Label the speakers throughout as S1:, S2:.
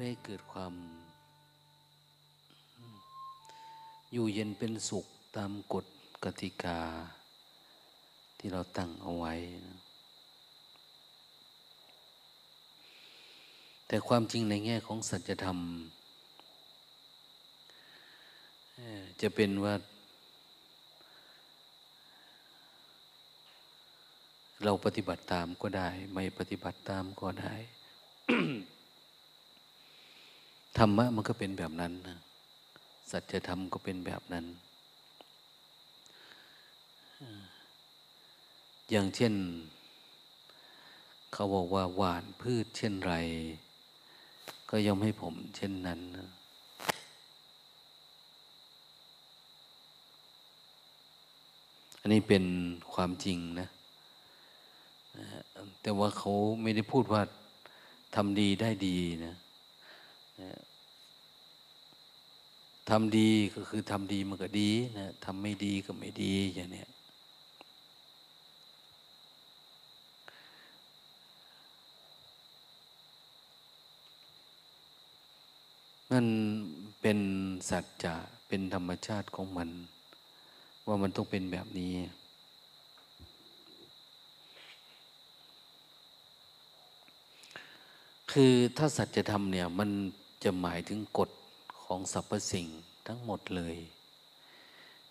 S1: พื่อให้เกิดความ อยู่เย็นเป็นสุขตามกฎกติกา ที่เราตั้งเอาไว้นะแต่ความจริงในแง่ของสัจธรรม จะเป็นว่า เราปฏิบัติตามก็ได้ ไม่ปฏิบัติตามก็ได้ ธรรมะมันก็เป็นแบบนั้นนะสัจธรรมก็เป็นแบบนั้น อย่างเช่น เขาบอกว่าหวานพืชเช่นไร ก็ย่อมให้ผมเช่นนั้นนะอันนี้เป็นความจริงนะ แต่ว่าเขาไม่ได้พูดว่าทำดีได้ดีนะ ทำดีก็คือทำดีมันก็ดีนะทำไม่ดีก็ไม่ดีอย่างนี้มันเป็นสัจจะเป็นธรรมชาติของมัน ว่ามันต้องเป็นแบบนี้ คือถ้าสัจธรรมเนี่ยมัน จะหมายถึงกฎของสรรพสิ่งทั้งหมดเลย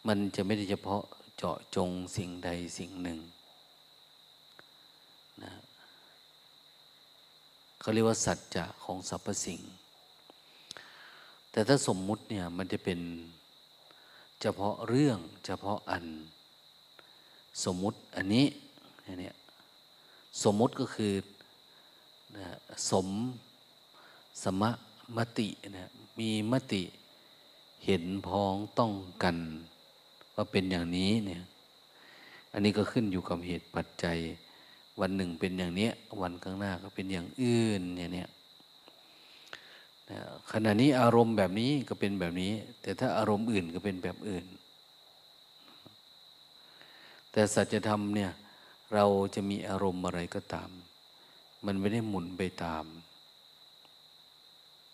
S1: มันจะไม่ได้เฉพาะเจาะจงสิ่งใดสิ่งหนึ่งนะเขาเรียกว่าสัจจะของสรรพสิ่ง แต่ถ้าสมมุติเนี่ยมันจะเป็นเฉพาะเรื่องเฉพาะอัน สมมุติอันนี้เนี่ยสมมุติก็คือสมสมะ มตินะมีมติเห็นพ้องต้องกัน ว่าเป็นอย่างนี้เนี่ย อันนี้ก็ขึ้นอยู่กับเหตุปัจจัย วันหนึ่งเป็นอย่างนี้วันข้างหน้าก็เป็นอย่างอื่นเนี่ยเนี่ยขณะนี้อารมณ์แบบนี้ก็เป็นแบบนี้ แต่ถ้าอารมณ์อื่นก็เป็นแบบอื่น แต่สัจธรรมเนี่ยเราจะมีอารมณ์อะไรก็ตาม มันไม่ได้หมุนไปตาม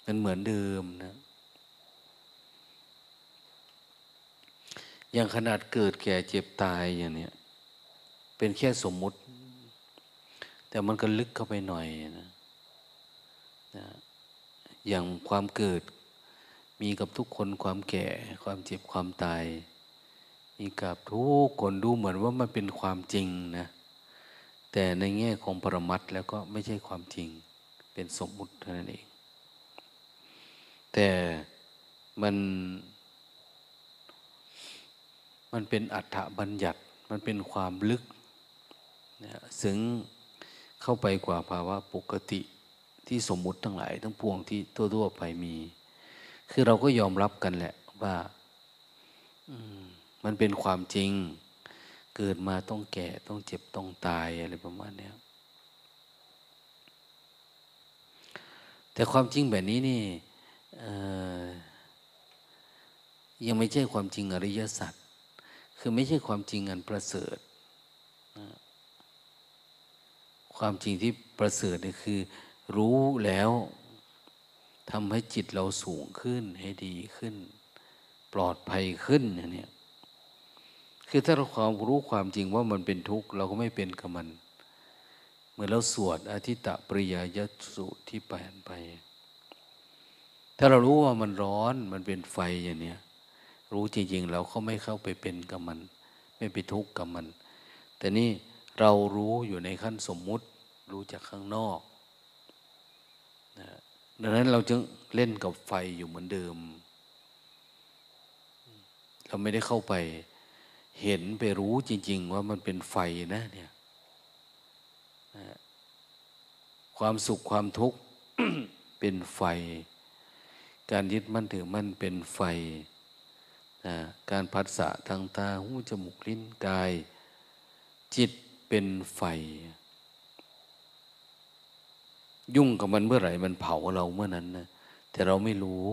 S1: มันเหมือนเดิมนะอย่างขนาดเกิดแก่เจ็บตายอย่างเนี้ยเป็นแค่สมมุติ แต่มันก็ลึกเข้าไปหน่อยนะนะอย่างความเกิดมีกับทุกคนความแก่ความเจ็บความตาย มีกับทุกคนดูเหมือนว่ามันเป็นความจริงนะแต่ในแง่ของปรมัตแล้วก็ไม่ใช่ความจริง เป็นสมมุติเท่านั้นเอง แต่มันมันเป็นอัฏฐบัญญัติ มันเป็นความลึกซึ่งเข้าไปกว่าภาวะปกติที่สมมุติทั้งหลาย ทั้งปวงที่ทั่วๆไปมี คือเราก็ยอมรับกันแหละว่ามันเป็นความจริง เกิดมาต้องแก่ต้องเจ็บต้องตายอะไรประมาณนี้แต่ความจริงแบบนี้นี่ ยังไม่ใช่ความจริงอริยสัจคือไม่ใช่ความจริงอันประเสริฐ ความจริงที่ประเสริฐนี่คือ รู้แล้วทำให้จิตเราสูงขึ้นให้ดีขึ้น ปลอดภัยขึ้นอย่างนี้คือถ้าเราความรู้ความจริงว่ามันเป็นทุกข์เราก็ไม่เป็นกับมันเมื่อเราสวดอธิตะปริยายสุที่แปนไป ถ้าเรารู้ว่ามันร้อนมันเป็นไฟอย่างเนี้ยรู้จริงๆเราก็ไม่เข้าไปเป็นกับมัน ไม่ไปทุกข์กับมัน แต่นี่เรารู้อยู่ในขั้นสมมุติ รู้จากข้างนอกนะดังนั้นเราจึงเล่นกับไฟอยู่เหมือนเดิม เราไม่ได้เข้าไปเห็นไปรู้จริง ๆ ว่ามันเป็นไฟนะเนี่ยความสุขความทุกข์เป็นไฟ การยึดมั่นถือมั่นเป็นไฟนะการพัดสะทางตาหูจมูกลิ้นกาย จิตเป็นไฟ ยุ่งกับมันเมื่อไหร่มันเผาเราเมื่อนั้นนะแต่เราไม่รู้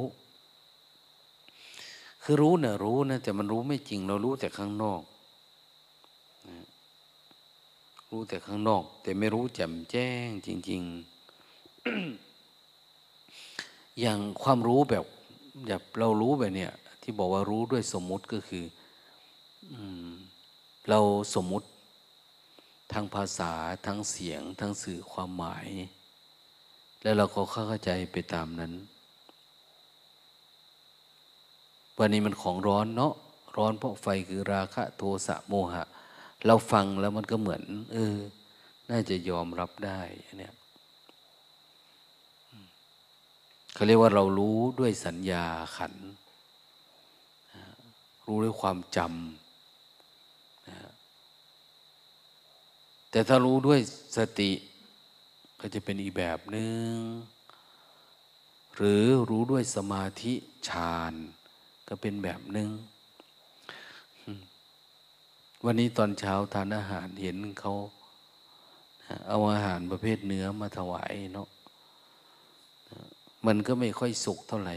S1: คือรู้นะรู้นะแต่มันรู้ไม่จริงเรารู้แต่ข้างนอกนะรู้แต่ข้างนอก แต่ไม่รู้แจ่มแจ้งจริง ๆ อย่างความรู้แบบแบบเรารู้แบบเนี้ยที่บอกว่ารู้ด้วยสมมุติก็คืออเราสมมุติทางภาษาทั้งเสียงทั้งสื่อความหมาย แล้วเราก็เข้าใจไปตามนั้น วันนี้มันของร้อนเนาะร้อนเพราะไฟคือราคะโทสะโมหะ เราฟังแล้วมันก็เหมือน เออ น่าจะยอมรับได้เนี่ย เขาเรียกว่าเรารู้ด้วยสัญญาขัน รู้ด้วยความจำแต่ถ้ารู้ด้วยสติ ก็จะเป็นอีกแบบหนึง่งหรือรู้ด้วยสมาธิฌานก็เป็นแบบหนึง่งวันนี้ตอนเช้าทานอาหารเห็นเขา เอาอาหารประเภทเนื้อมาถวายเนาะ มันก็ไม่ค่อยสุกเท่าไหร่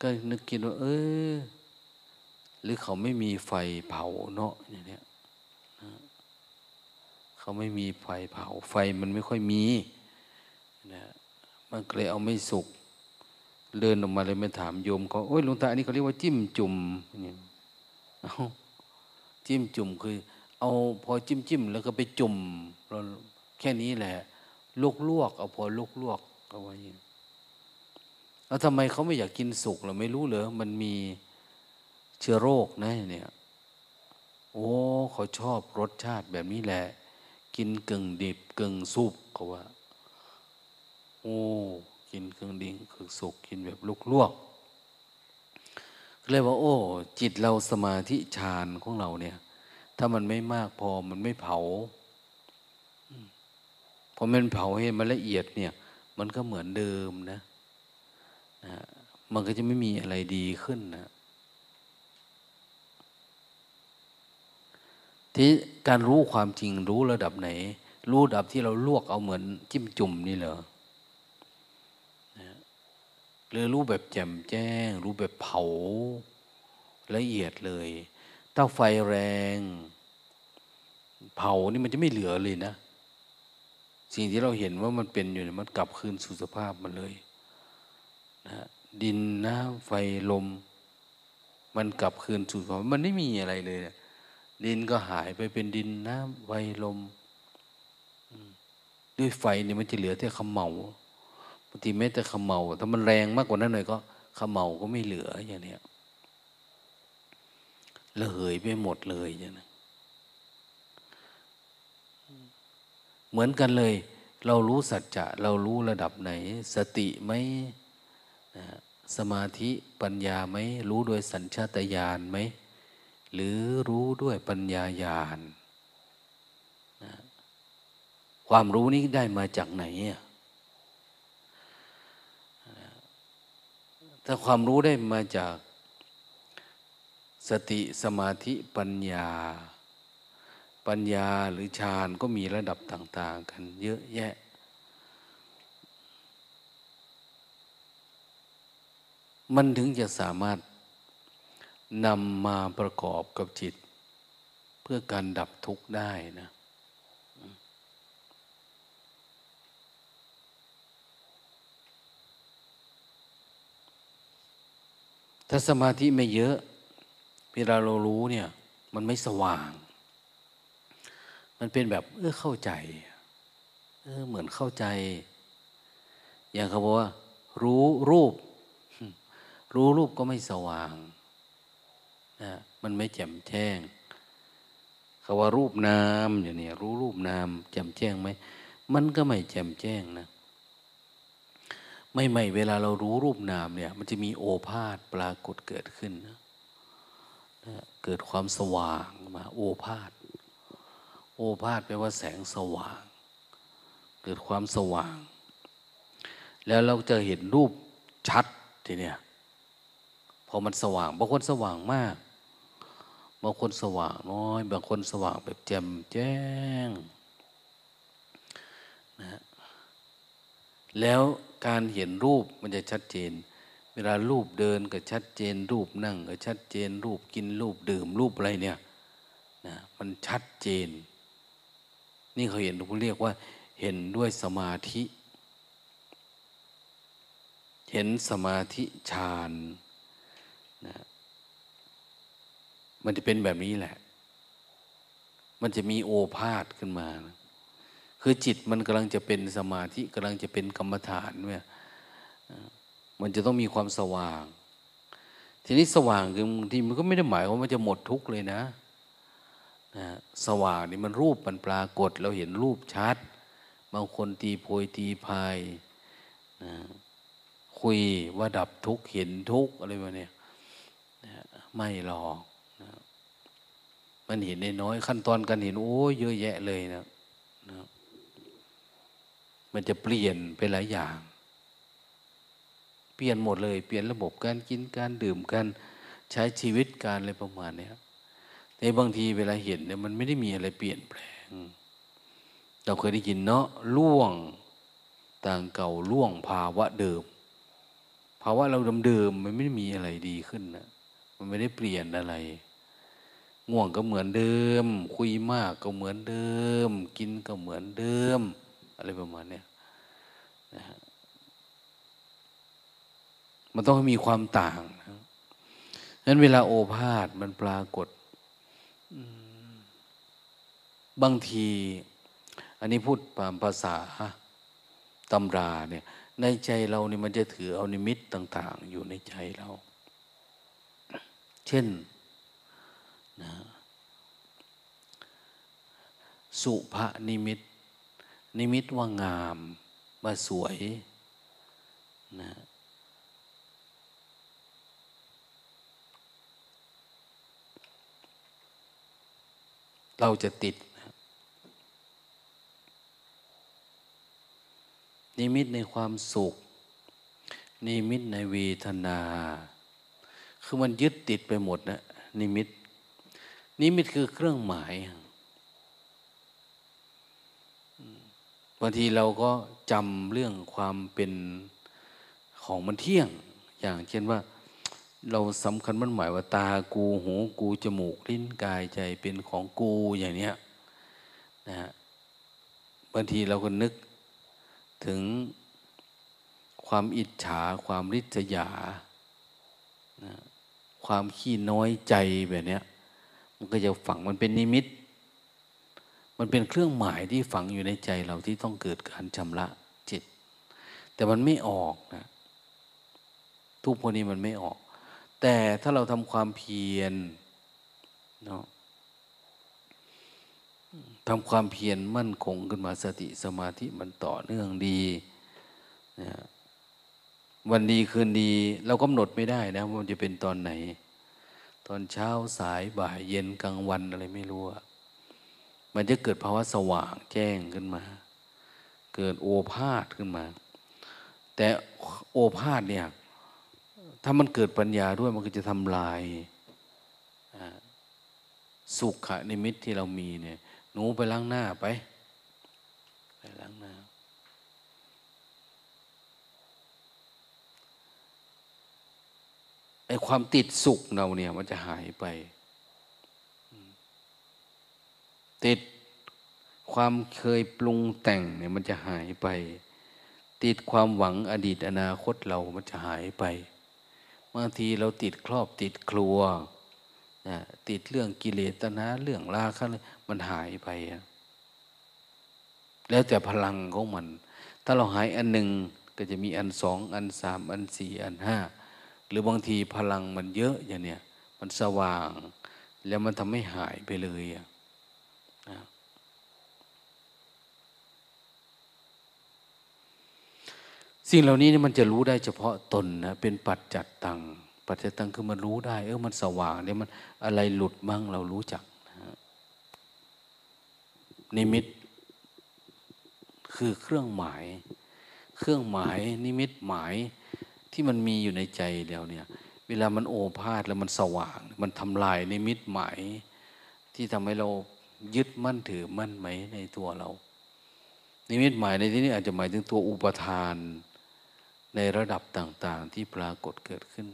S1: ก็นึกคิดว่า เออ หรือเขาไม่มีไฟเผาเนาะอย่างเนี้ยเขาไม่มีไฟเผา ไฟมันไม่ค่อยมีนะมันเลยเอาไม่สุกเดินออกมาเลยมาถามโยมเขาโอ้ยหลวงตาอันนี้เขาเรียกว่าจิ้มจุ่มเนี่ยเอาจิ้มจุ่มคือ เอาพอจิ้มจิ้มแล้วก็ไปจุ่มแค่นี้แหละลวกลวกเอาพอลวกลวก เอาไว้แล้วทำไมเขาไม่อยากกินสุกเราไม่รู้เหรอมันมีเชื้อโรคนะเนี่ย โอ้เขาชอบรสชาติแบบนี้แหละ กินกึ่งดิบกึ่งสุกเขาว่า โอ้กินกึ่งดิบกึ่งสุกกินแบบลุกลวกเลยว่า โอ้ จิตเราสมาธิฌานของเราเนี่ย ถ้ามันไม่มากพอมันไม่เผาพอมันเผาให้มันละเอียดเนี่ย มันก็เหมือนเดิมนะนะมันก็จะไม่มีอะไรดีขึ้นนะที่การรู้ความจริงรู้ระดับไหน รู้ระดับที่เราลวกเอาเหมือนจิ้มจุ่มนี่เหรอหรือรู้แบบแจ่มแจ้ง รู้แบบเผาละเอียดเลย ถ้าไฟแรง เผานี่มันจะไม่เหลือเลยนะ สิ่งที่เราเห็นว่ามันเป็นอยู่เนี่ยมันกลับคืนสู่สภาพมันเลยนะดินน้ำไฟลม มันกลับคืนสู่สภาพมันไม่มีอะไรเลยนะดินก็หายไปเป็นดินน้ำไฟลมด้วยไฟเนี่ยมันจะเหลือแต่ขมเหลาบางทีแม้แต่ขมเหลาถ้ามันแรงมากกว่านั้นหน่อยก็ขมเหลาก็ไม่เหลืออย่างเนี้ยระเหยไปหมดเลยอย่างนี้ เหมือนกันเลย เรารู้สัจจะ เรารู้ระดับไหน สติไหมสมาธิปัญญาไหมรู้โดยสัญชาตญาณไหม หรือรู้ด้วยปัญญาญาณความรู้นี้ได้มาจากไหน ถ้าความรู้ได้มาจากสติสมาธิปัญญา ปัญญาหรือฌานก็มีระดับต่าง ๆ กันเยอะแยะ มันถึงจะสามารถนำมาประกอบกับจิต เพื่อการดับทุกข์ได้นะถ้าสมาธิไม่เยอะ เวลาเรารู้เนี่ย มันไม่สว่าง มันเป็นแบบเออเข้าใจ เออเหมือนเข้าใจ อย่างเขาบอกว่า รู้รูป รู้รูปก็ไม่สว่างนะมันไม่แจ่มแจ้งเขาว่ารูปนามอย่างนี้รู้รูปนามแจ่มแจ้งไหมมันก็ไม่แจ่มแจ้งนะไม่ไม่เวลาเรารู้รูปนามเนี่ย มันจะมีโอภาษปรากฏเกิดขึ้นนะเกิดความสว่างมาโอภาษ โอภาษแปลว่าแสงสว่าง เกิดความสว่าง แล้วเราจะเห็นรูปชัดทีเนี้ยพอมันสว่างบางคนสว่างมากบางคนสว่างน้อย บางคนสว่างแบบแจ่มแจ้งนะแล้วการเห็นรูปมันจะชัดเจน เวลารูปเดินก็ชัดเจน รูปนั่งก็ชัดเจน รูปกินรูปดื่มรูปอะไรเนี่ยนะมันชัดเจน นี่เขาเห็นเขาเรียกว่า เห็นด้วยสมาธิ เห็นสมาธิฌานนะมันจะเป็นแบบนี้แหละ มันจะมีโอภาษขึ้นมานะคือจิตมันกำลังจะเป็นสมาธิกำลังจะเป็นกรรมฐานเนี่ยมันจะต้องมีความสว่าง ทีนี้สว่างคือบางทีมันก็ไม่ได้หมายว่ามันจะหมดทุกเลยนะ นะสว่างนี่มันรูปมันปรากฏ เราเห็นรูปชัด บางคนตีโพยตีพายนะคุยว่าดับทุกข์เห็นทุกข์อะไรมาเนี่ยนะไม่หรอกนะมันเห็นในน้อยขั้นตอนการเห็นโอ้เยอะแยะเลยนะนะมันจะเปลี่ยนไปหลายอย่าง เปลี่ยนหมดเลย เปลี่ยนระบบการกินการดื่มการใช้ชีวิตการอะไรประมาณนี้ ในบางทีเวลาเห็นเนี่ยมันไม่ได้มีอะไรเปลี่ยนแปลง เราเคยได้ยินเนาะล่วงต่างเก่าล่วงภาวะเดิม ภาวะเราเดิมๆมันไม่ได้มีอะไรดีขึ้นนะมันไม่ได้เปลี่ยนอะไรง่วงก็เหมือนเดิม คุยมากก็เหมือนเดิม กินก็เหมือนเดิม อะไรประมาณนี้นะฮะมันต้องมีความต่างนะนั้นเวลาโอภาษมันปรากฏ บางที อันนี้พูดตามภาษาตำราเนี่ย ในใจเราเนี่ยมันจะถือเอานิมิตต่าง ๆ อยู่ในใจเรา เช่นนะสุภนิมิต นิมิตว่างามว่าสวยนะเราจะติด นิมิตในความสุข นิมิตในเวทนา คือมันยึดติดไปหมดนะนิมิต นิมิตคือเครื่องหมายบางทีเราก็จำเรื่องความเป็นของมันเที่ยง อย่างเช่นว่า เราสำคัญมันหมายว่าตากูหูกูจมูกลิ้นกายใจเป็นของกูอย่างเนี้ยนะฮะบางทีเราก็นึก ถึงความอิจฉาความริษยา ความขี้น้อยใจแบบนี้มันก็จะฝังมันเป็นนิมิต มันเป็นเครื่องหมายที่ฝังอยู่ในใจเราที่ต้องเกิดการชำระจิต แต่มันไม่ออกนะทุกพวกนี้มันไม่ออก แต่ถ้าเราทำความเพียรเนาะ ทำความเพียรมั่นคงขึ้นมาสติสมาธิมันต่อเนื่องดีนะวันดีคืนดีเรากำหนดไม่ได้นะว่ามันจะเป็นตอนไหน ตอนเช้าสายบ่ายเย็นกลางวันอะไรไม่รู้มันจะเกิดภาวะสว่างแจ้งขึ้นมา เกิดโอภาษขึ้นมา แต่โอภาษเนี่ยถ้ามันเกิดปัญญาด้วยมันก็จะทำลายสุขะนิมิตที่เรามีเนี่ย นูไปล้างหน้าไป ไปล้างหน้า ไอ้ความติดสุขเราเนี่ย มันจะหายไป ติดความเคยปรุงแต่งเนี่ย มันจะหายไป ติดความหวังอดีตอนาคตเรามันจะหายไปบางทีเราติดครอบติดครัวนะติดเรื่องกิเลสตนะเรื่องราคะ มันหายไปแล้วแต่พลังของมัน ถ้าเราหายอันหนึ่งก็จะมีอันสองอันสามอันสี่อันห้าหรือบางทีพลังมันเยอะอย่างเนี้ยมันสว่าง แล้วมันทำให้หายไปเลยอะสิ่งเหล่านี้นี่มันจะรู้ได้เฉพาะตนนะเป็นปัจจัดตังปัจจัดตังคือมันรู้ได้ เออมันสว่างเนี่ยมันอะไรหลุดมั่งเรารู้จัก นิมิต คือเครื่องหมาย เครื่องหมายนิมิตหมายที่มันมีอยู่ในใจแล้วเนี่ย เวลามันโอภาษแล้วมันสว่าง มันทำลายนิมิตหมาย ที่ทำให้เรายึดมั่นถือมั่นไหมในตัวเรา นิมิตหมายในที่นี้อาจจะหมายถึงตัวอุปทาน ในระดับต่าง ๆ ที่ปรากฏเกิดขึ้น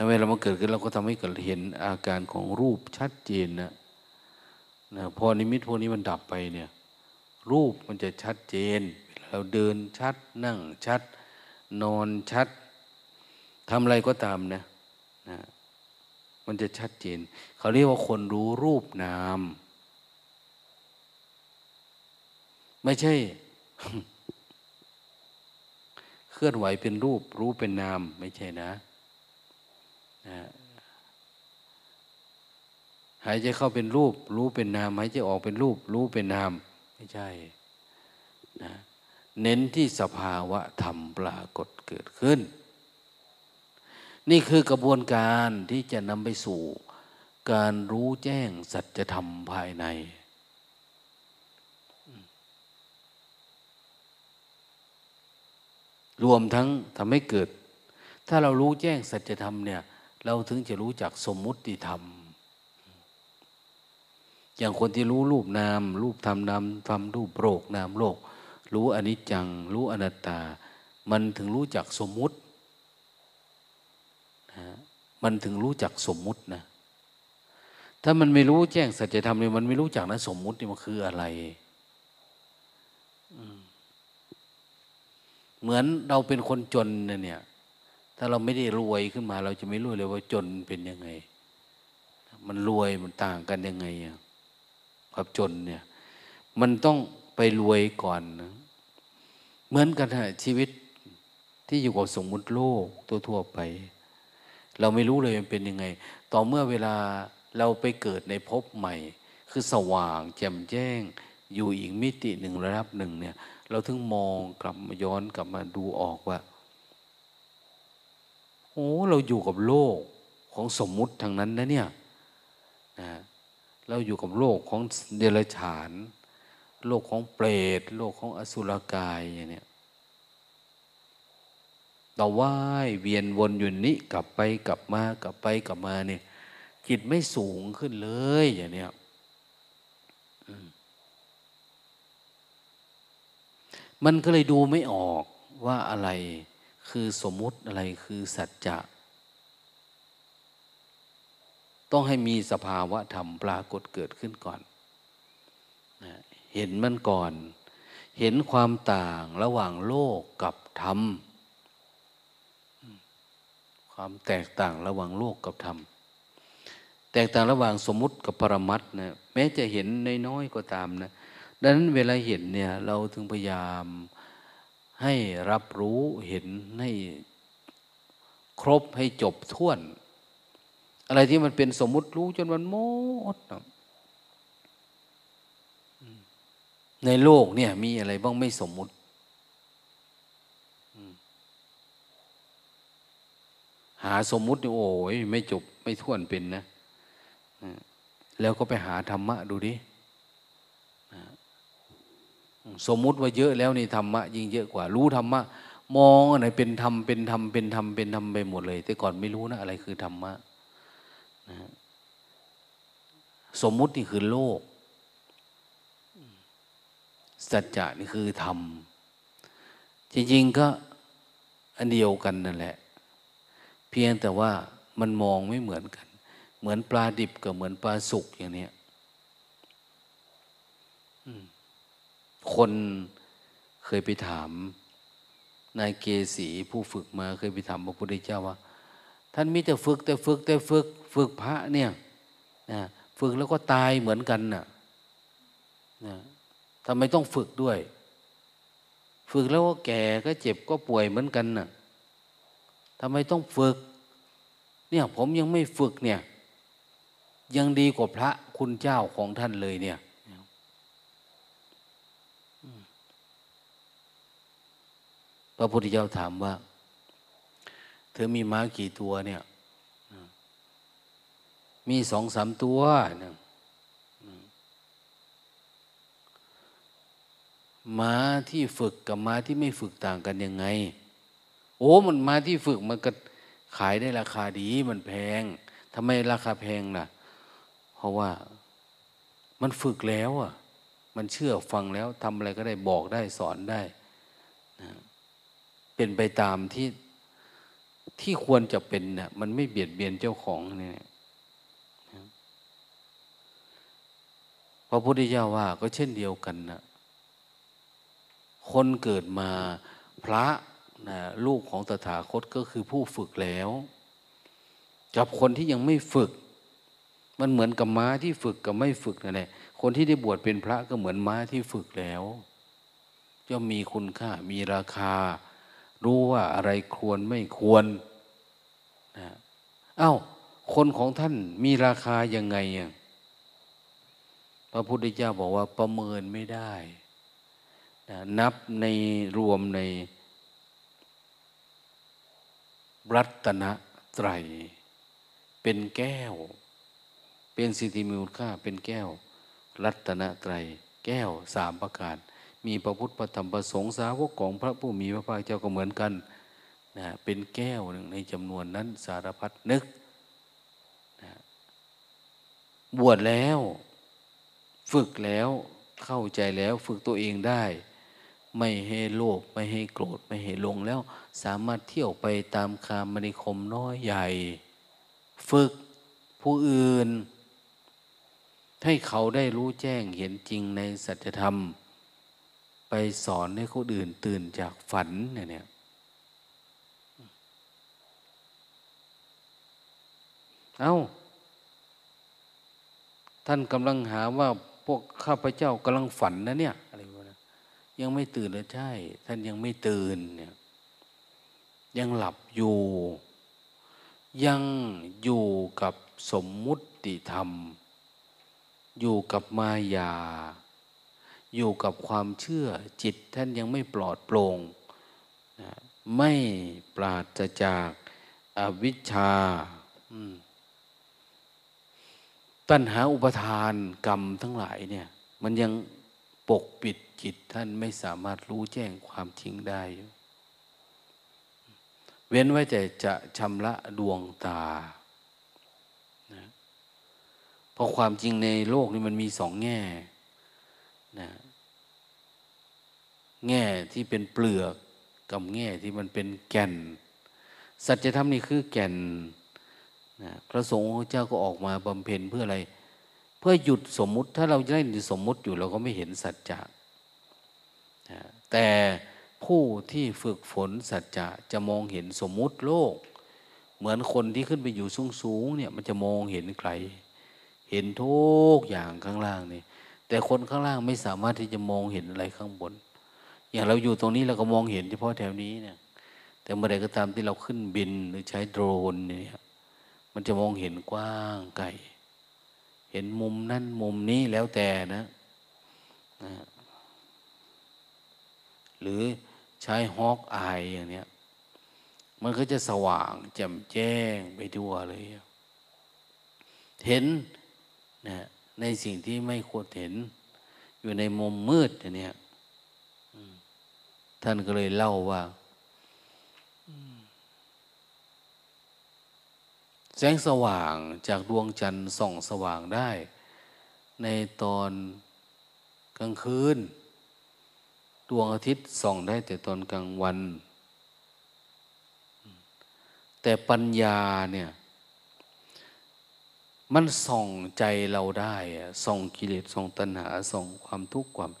S1: นะเวลามันเกิดขึ้นเราก็ทำให้เกิดเห็นอาการของรูปชัดเจนนะนะพอนิมิตพวกนี้มันดับไปเนี่ย รูปมันจะชัดเจน เราเดินชัดนั่งชัด นอนชัดทำอะไรก็ตามนะนะ มันจะชัดเจน เขาเรียกว่าคนรู้รูปนาม ไม่ใช่ เคลื่อนไหวเป็นรูป รู้เป็นนาม ไม่ใช่นะ หายใจเข้าเป็นรูป รู้เป็นนาม หายใจออกเป็นรูป รู้เป็นนาม ไม่ใช่นะเน้นที่สภาวะธรรมปรากฏเกิดขึ้น นี่คือกระบวนการที่จะนำไปสู่ การรู้แจ้งสัจธรรมภายในรวมทั้งทำให้เกิด ถ้าเรารู้แจ้งสัจธรรมเนี่ย เราถึงจะรู้จักสมมุติธรรม อย่างคนที่รู้รูปนาม รูปธรรมนามธรรมรูปโรคนามโลก รู้อนิจจัง รู้อนัตตา มันถึงรู้จักสมมุตินะมันถึงรู้จักสมมุตินะ ถ้ามันไม่รู้แจ้งสัจธรรมเนี่ยมันไม่รู้จักนะสมมุตินี่มันคืออะไรเหมือนเราเป็นคนจนเนี่ย ถ้าเราไม่ได้รวยขึ้นมา เราจะไม่รู้เลยว่าจนเป็นยังไง มันรวยมันต่างกันยังไงครับจนเนี่ย มันต้องไปรวยก่อนนะเหมือนกันฮะชีวิตที่อยู่กับสมมุติโลกตัวทั่วไป เราไม่รู้เลยมันเป็นยังไง ต่อเมื่อเวลาเราไปเกิดในภพใหม่ คือสว่างแจ่มแจ้ง อยู่อีกมิติหนึ่งระดับหนึ่งเนี่ย เราถึงมองกลับมาย้อนกลับมาดูออกว่า โอ้เราอยู่กับโลกของสมมุติทางนั้นนะเนี่ยนะเราอยู่กับโลกของเดรัจฉาน โลกของเปรต โลกของอสุรกายอย่างเนี้ยเราว่ายเวียนวนอยู่นี้กลับไปกลับมากลับไปกลับมาเนี่ยจิตไม่สูงขึ้นเลยอย่างเนี้ยมันก็เลยดูไม่ออกว่าอะไร คือสมมุติอะไรคือสัจจะ ต้องให้มีสภาวะธรรมปรากฏเกิดขึ้นก่อน เห็นมันก่อน เห็นความต่างระหว่างโลกกับธรรม ความแตกต่างระหว่างโลกกับธรรม แตกต่างระหว่างสมมุติกับปรมัตนะแม้จะเห็นน้อยๆก็ตามนะดังนั้นเวลาเห็นเนี่ยเราถึงพยายาม ให้รับรู้เห็นให้ครบให้จบท้วน อะไรที่มันเป็นสมมุติรู้จนมันหมดนะในโลกเนี่ย มีอะไรบ้างไม่สมมุติ หาสมมุติโอ้ยไม่จบไม่ท่วนเป็นนะ แล้วก็ไปหาธรรมะดูดิ สมมุติว่าเยอะแล้วนี่ธรรมะยิ่งเยอะกว่ารู้ธรรมะมองอะไรเป็นธรรมเป็นธรรมเป็นธรรมเป็นธรรมไปหมดเลย แต่ก่อนไม่รู้นะอะไรคือธรรมะนะสมมุตินี่คือโลก สัจจะนี่คือธรรม จริงๆก็อันเดียวกันนั่นแหละ เพียงแต่ว่ามันมองไม่เหมือนกัน เหมือนปลาดิบกับเหมือนปลาสุกอย่างนี้ คนเคยไปถามนายเกษีผู้ฝึกมาเคยไปถามพระพุทธเจ้าว่า ท่านมีแต่ฝึกแต่ฝึกแต่ฝึก ฝึกพระเนี่ยนะฝึกแล้วก็ตายเหมือนกันน่ะนะทำไมต้องฝึกด้วย ฝึกแล้วก็แก่ก็เจ็บก็ป่วยเหมือนกันน่ะทำไมต้องฝึก เนี่ยผมยังไม่ฝึกเนี่ย ยังดีกว่าพระคุณเจ้าของท่านเลยเนี่ย พระพุทธเจ้าถามว่า เธอมีม้ากี่ตัวเนี่ย มีสองสามตัวนม้าที่ฝึกกับม้าที่ไม่ฝึกต่างกันยังไง โอ้มันม้าที่ฝึกมันก็ขายได้ราคาดีมันแพงทำไมราคาแพงล่ะ เพราะว่ามันฝึกแล้วอะ มันเชื่อฟังแล้วทำอะไรก็ได้บอกได้สอนได้นะ เป็นไปตามที่ที่ควรจะเป็นเนะ่ยมันไม่เบียดเบียนเจ้าของเนี่ยพระพุทธเจ้าว่าก็เช่นเดียวกันนะคคนเกิดมาพระนะลูกของตถาคตก็คือผู้ฝึกแล้ว กับคนที่ยังไม่ฝึก มันเหมือนกับม้าที่ฝึกกับไม่ฝึกนั่นแหละคนที่ได้บวชเป็นพระก็เหมือนม้าที่ฝึกแล้วย่อมมีคุณค่ามีราคา รู้ว่าอะไรควรไม่ควรนะเอา้าคนของท่านมีราคายังไงอะพระพุทธเจ้าบอกว่าประเมินไม่ได้นะนับในรวมในรัตนไตร เป็นแก้ว เป็นสิทธิมูลค่าเป็นแก้ว รัตนไตร แก้วสามประการ มีพระพุทธพระธรรมพระสงฆ์สาวกของพระผู้มีพระภาคเจ้าก็เหมือนกันนะเป็นแก้วหนึ่งในจำนวนนั้นสารพัดนึกนะบวชแล้ว ฝึกแล้วเข้าใจแล้วฝึกตัวเองได้ ไม่ให้โลภไม่ให้โกรธไม่ให้ลงแล้ว สามารถเที่ยวไปตามคามมณิคมน้อยใหญ่ ฝึกผู้อื่น ให้เขาได้รู้แจ้งเห็นจริงในสัจธรรม ไปสอนให้คนอื่นตื่นจากฝันเนี่ยเอา้า ท่านกำลังหาว่าพวกข้าพเจ้ากำลังฝันนะเนี่ยอะไรวะนะยังไม่ตื่นเลยใช่ ท่านยังไม่ตื่นเนี่ย ยังหลับอยู่ ยังอยู่กับสมมุติธรรม อยู่กับมายา อยู่กับความเชื่อจิตท่านยังไม่ปลอดโปร่งนะไม่ปราศจากอวิชชาตัณหาอุปทานกรรมทั้งหลายเนี่ย มันยังปกปิดจิตท่านไม่สามารถรู้แจ้งความจริงได้ เว้นไว้แต่จะชำระดวงตานะเพราะความจริงในโลกนี้มันมีสองแง่ นะแง่ที่เป็นเปลือกกับแง่ที่มันเป็นแก่น สัจธรรมนี่คือแก่นนะพระสงฆ์เจ้าก็ออกมาบำเพ็ญเพื่ออะไร เพื่อหยุดสมมุติ ถ้าเราได้สมมุติอยู่เราก็ไม่เห็นสัจจะนะแต่ผู้ที่ฝึกฝนสัจจะจะมองเห็นสมมุติโลก เหมือนคนที่ขึ้นไปอยู่สูงสูงเนี่ยมันจะมองเห็นไกล เห็นทุกอย่างข้างล่างนี่ แต่คนข้างล่างไม่สามารถที่จะมองเห็นอะไรข้างบน อย่างเราอยู่ตรงนี้เราก็มองเห็นเฉพาะแถวนี้เนี่ย แต่เมื่อใดก็ตามที่เราขึ้นบินหรือใช้โดรนเนี่ยมันจะมองเห็นกว้างไกลเห็นมุมนั่นมุมนี้แล้วแต่นะนะหรือใช้ฮอกอายอย่างเนี้ย มันก็จะสว่างแจ่มแจ้งไปทั่วเลย เห็นนะ ในสิ่งที่ไม่ควรเห็น อยู่ในมุมมืดอย่างนี้ท่านก็เลยเล่าว่าแสงสว่างจากดวงจันทร์ส่องสว่างได้ ในตอนกลางคืน ดวงอาทิตย์ส่องได้แต่ตอนกลางวัน แต่ปัญญาเนี่ย มันส่องใจเราได้ส่องกิเลสส่องตัณหาส่องความทุกข์ความ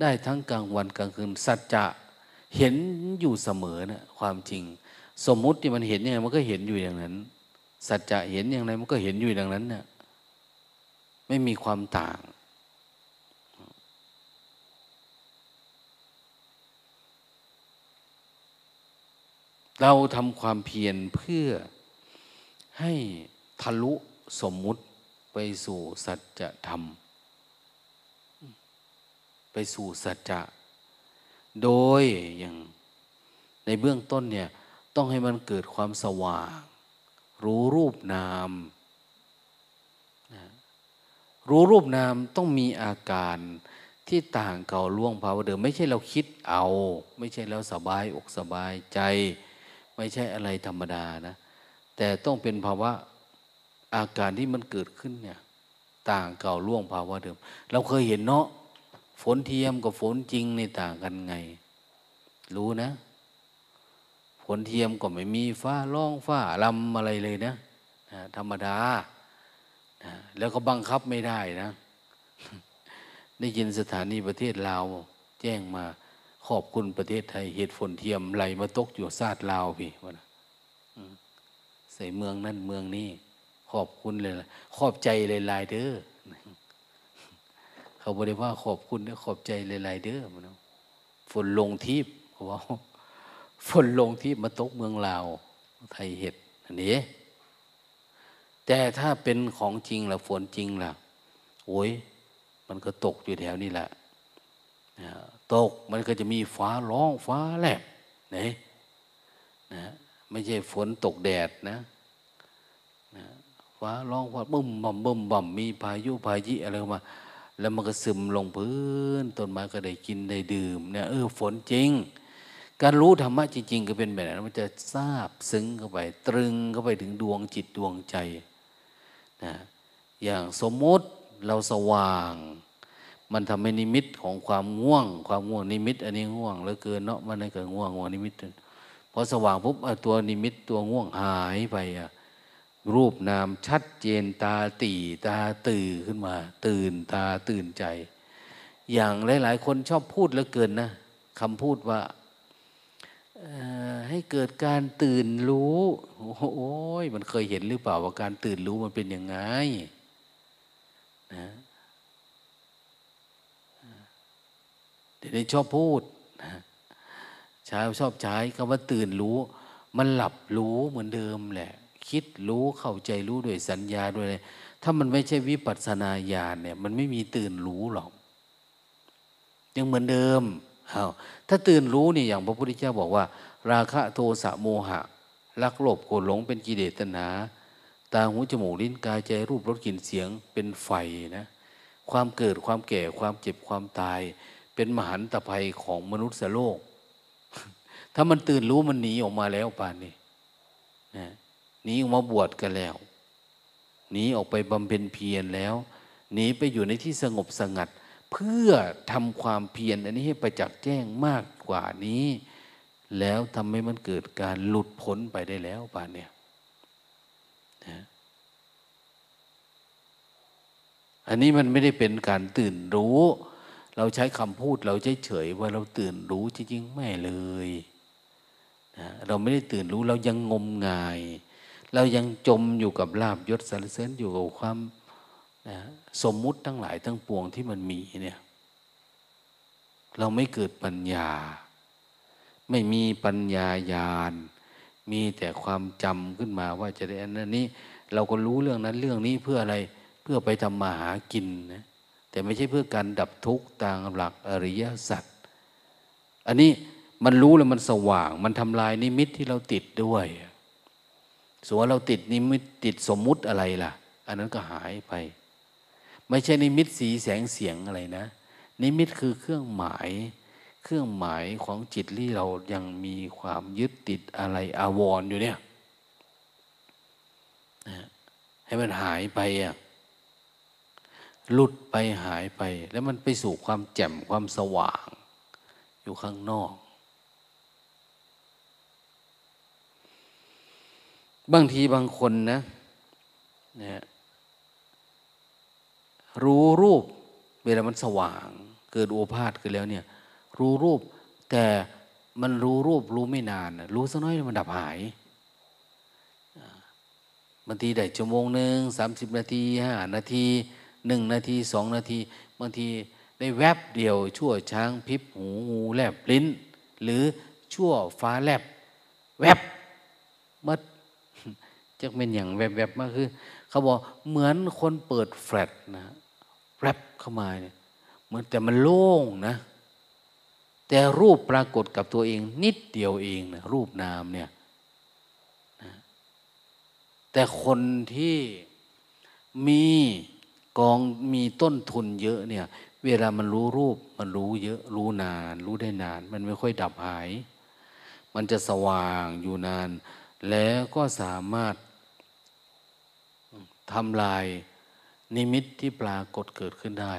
S1: ได้ทั้งกลางวันกลางคืนสัจจะเห็นอยู่เสมอนะความจริง สมมุติที่มันเห็นยังไงมันก็เห็นอยู่อย่างนั้น สัจจะเห็นอย่างไรมันก็เห็นอยู่ดังนั้นเนี่ยไม่มีความต่างเราทำความเพียรเพื่อให้ทะลุ สมมุติไปสู่สัจธรรม ไปสู่สัจจะ โดยอย่างในเบื้องต้นเนี่ยต้องให้มันเกิดความสว่าง รู้รูปนามรู้รูปนามต้องมีอาการที่ต่างเก่าล่วงภาวะเดิม ไม่ใช่เราคิดเอา ไม่ใช่เราสบายอกสบายใจ ไม่ใช่อะไรธรรมดานะ แต่ต้องเป็นภาวะ อาการที่มันเกิดขึ้นเนี่ย ต่างเก่าล่วงภาวะเดิม เราเคยเห็นเนาะฝนเทียมกับฝนจริงในต่างกันไง รู้นะฝนเทียมก็ไม่มีฟ้าร้องฟ้าลำอะไรเลยนะนะ ธรรมดานะแล้วก็บังคับไม่ได้นะ ได้ยินสถานีประเทศลาว แจ้งมาขอบคุณประเทศไทย เหตุฝนเทียมไหลมาตกอยู่ซาดลาวพี่วะนะใส่เมืองนั่นเมืองนี้ ขอบคุณเลยละขอบใจเลยลายเด้อเขาบอกได้ว่าขอบคุณขอบใจเลยลายเด้อมันฝนลงทิพย์เขาบอกฝนลงทิพย์มาตกเมืองลาว ไทยเห็ดอันนี้แต่ถ้าเป็นของจริงล่ะฝนจริงล่ะโอ้ยมันก็ตกอยู่แถวนี้แหละตกมันก็จะมีฟ้าร้องฟ้าแลบไหนนะไม่ใช่ฝนตกแดดนะ ฟ้าร้องฟ้าบึ้มบ่มบึ้มบ่มมีพายุพายิอะไรมา แล้วมันก็ซึมลงพื้นต้นไม้ก็ได้กินได้ดื่มเนี่ยเออฝนจริง การรู้ธรรมะจริง ๆ ก็เป็นแบบนั้นมันจะทราบซึ้งเข้าไป ตรึงเข้าไปถึงดวงจิตดวงใจนะอย่างสมมติเราสว่าง มันทำให้นิมิตของความง่วง ความง่วงนิมิต อันนี้ง่วงเหลือเกินเนาะมันนั่นเกิดง่วงง่วงนิมิตพอสว่างปุ๊บตัวนิมิตตัวง่วงหายไปอะ รูปนามชัดเจนตาตีตาตื่นขึ้นมา ตื่นตาตื่นใจ อย่างหลาย ๆ คนชอบพูดเหลือเกินนะคำพูดว่าให้เกิดการตื่นรู้โอ้ยมันเคยเห็นหรือเปล่าว่าการตื่นรู้มันเป็นยังไงนะเดี๋ยวนี้ชอบพูดนะชายชอบใช้คำว่าตื่นรู้ มันหลับรู้เหมือนเดิมแหละ คิดรู้เข้าใจรู้ด้วยสัญญาด้วยถ้ามันไม่ใช่วิปัสสนาญาณเนี่ย มันไม่มีตื่นรู้หรอก ยังเหมือนเดิมเอาถ้าตื่นรู้เนี่ยอย่างพระพุทธเจ้าบอกว่า ราคะโทสะโมหะรักโลภโกรธหลงเป็นกิเลสตัณหา ตาหูจมูกลิ้นกายใจรูปรสกลิ่นเสียงเป็นไฟนะความเกิดความแก่ความเจ็บความตาย เป็นมหันตภัยของมนุษย์โลก ถ้ามันตื่นรู้มันหนีออกมาแล้วป่านนี้นะ หนีออกมาบวชกันแล้วหนีออกไปบำเพ็ญเพียรแล้วหนีไปอยู่ในที่สงบสงัด เพื่อทำความเพียรอันนี้ให้ประจักษ์แจ้งมากกว่านี้ แล้วทำให้มันเกิดการหลุดพ้นไปได้แล้วป่านเนี่ยนะอันนี้มันไม่ได้เป็นการตื่นรู้ เราใช้คำพูดเราเฉยๆว่าเราตื่นรู้จริงๆไม่เลยนะเราไม่ได้ตื่นรู้เรายังงมงาย เรายังจมอยู่กับลาบยศสารเสริญอยู่กับความนะสมมุติทั้งหลายทั้งปวงที่มันมีเนี่ย เราไม่เกิดปัญญา ไม่มีปัญญาญาณ มีแต่ความจำขึ้นมาว่าจะได้อันนั้นนี้ เราก็รู้เรื่องนั้นเรื่องนี้เพื่ออะไรเพื่อไปทำมาหากินนะแต่ไม่ใช่เพื่อการดับทุกข์ตามหลักอริยสัจอันนี้มันรู้แล้วมันสว่าง มันทำลายนิมิตที่เราติดด้วย ส่วนเราติดนิมิตติดสมมุติอะไรล่ะ อันนั้นก็หายไป ไม่ใช่นิมิตสีแสงเสียงอะไรนะ นิมิตคือเครื่องหมาย เครื่องหมายของจิตที่เรายังมีความยึดติดอะไรอาวรออยู่เนี่ยให้มันหายไปอะหลุดไปหายไป แล้วมันไปสู่ความแจ่มความสว่าง อยู่ข้างนอก บางทีบางคนนะเนี่ยรู้รูป เวลามันสว่าง เกิดโอภาษขึ้นแล้วเนี่ย รู้รูป แต่มันรู้รูปรู้ไม่นาน รู้สักน้อยมันดับหายบางทีได้ชั่วโมงหนึ่งสามสิบนาทีห้านาทีหนึ่งนาทีสองนาที บางทีได้แวบเดียว ชั่วช้างพิบหูงูแลบลิ้น หรือชั่วฟ้าแลบ แวบมัด จะเป็นอย่างแวบแวบมากคือเขาบอกเหมือนคนเปิดแฟลชนะแวบเข้ามาเนี่ยเหมือนแต่มันโล่งนะ แต่รูปปรากฏกับตัวเอง นิดเดียวเองนะรูปนามเนี่ยนะแต่คนที่มีกองมีต้นทุนเยอะเนี่ย เวลามันรู้รูปมันรู้เยอะ รู้นาน รู้ได้นาน มันไม่ค่อยดับหาย มันจะสว่างอยู่นาน แล้วก็สามารถ ทำลายนิมิตที่ปรากฏเกิดขึ้นได้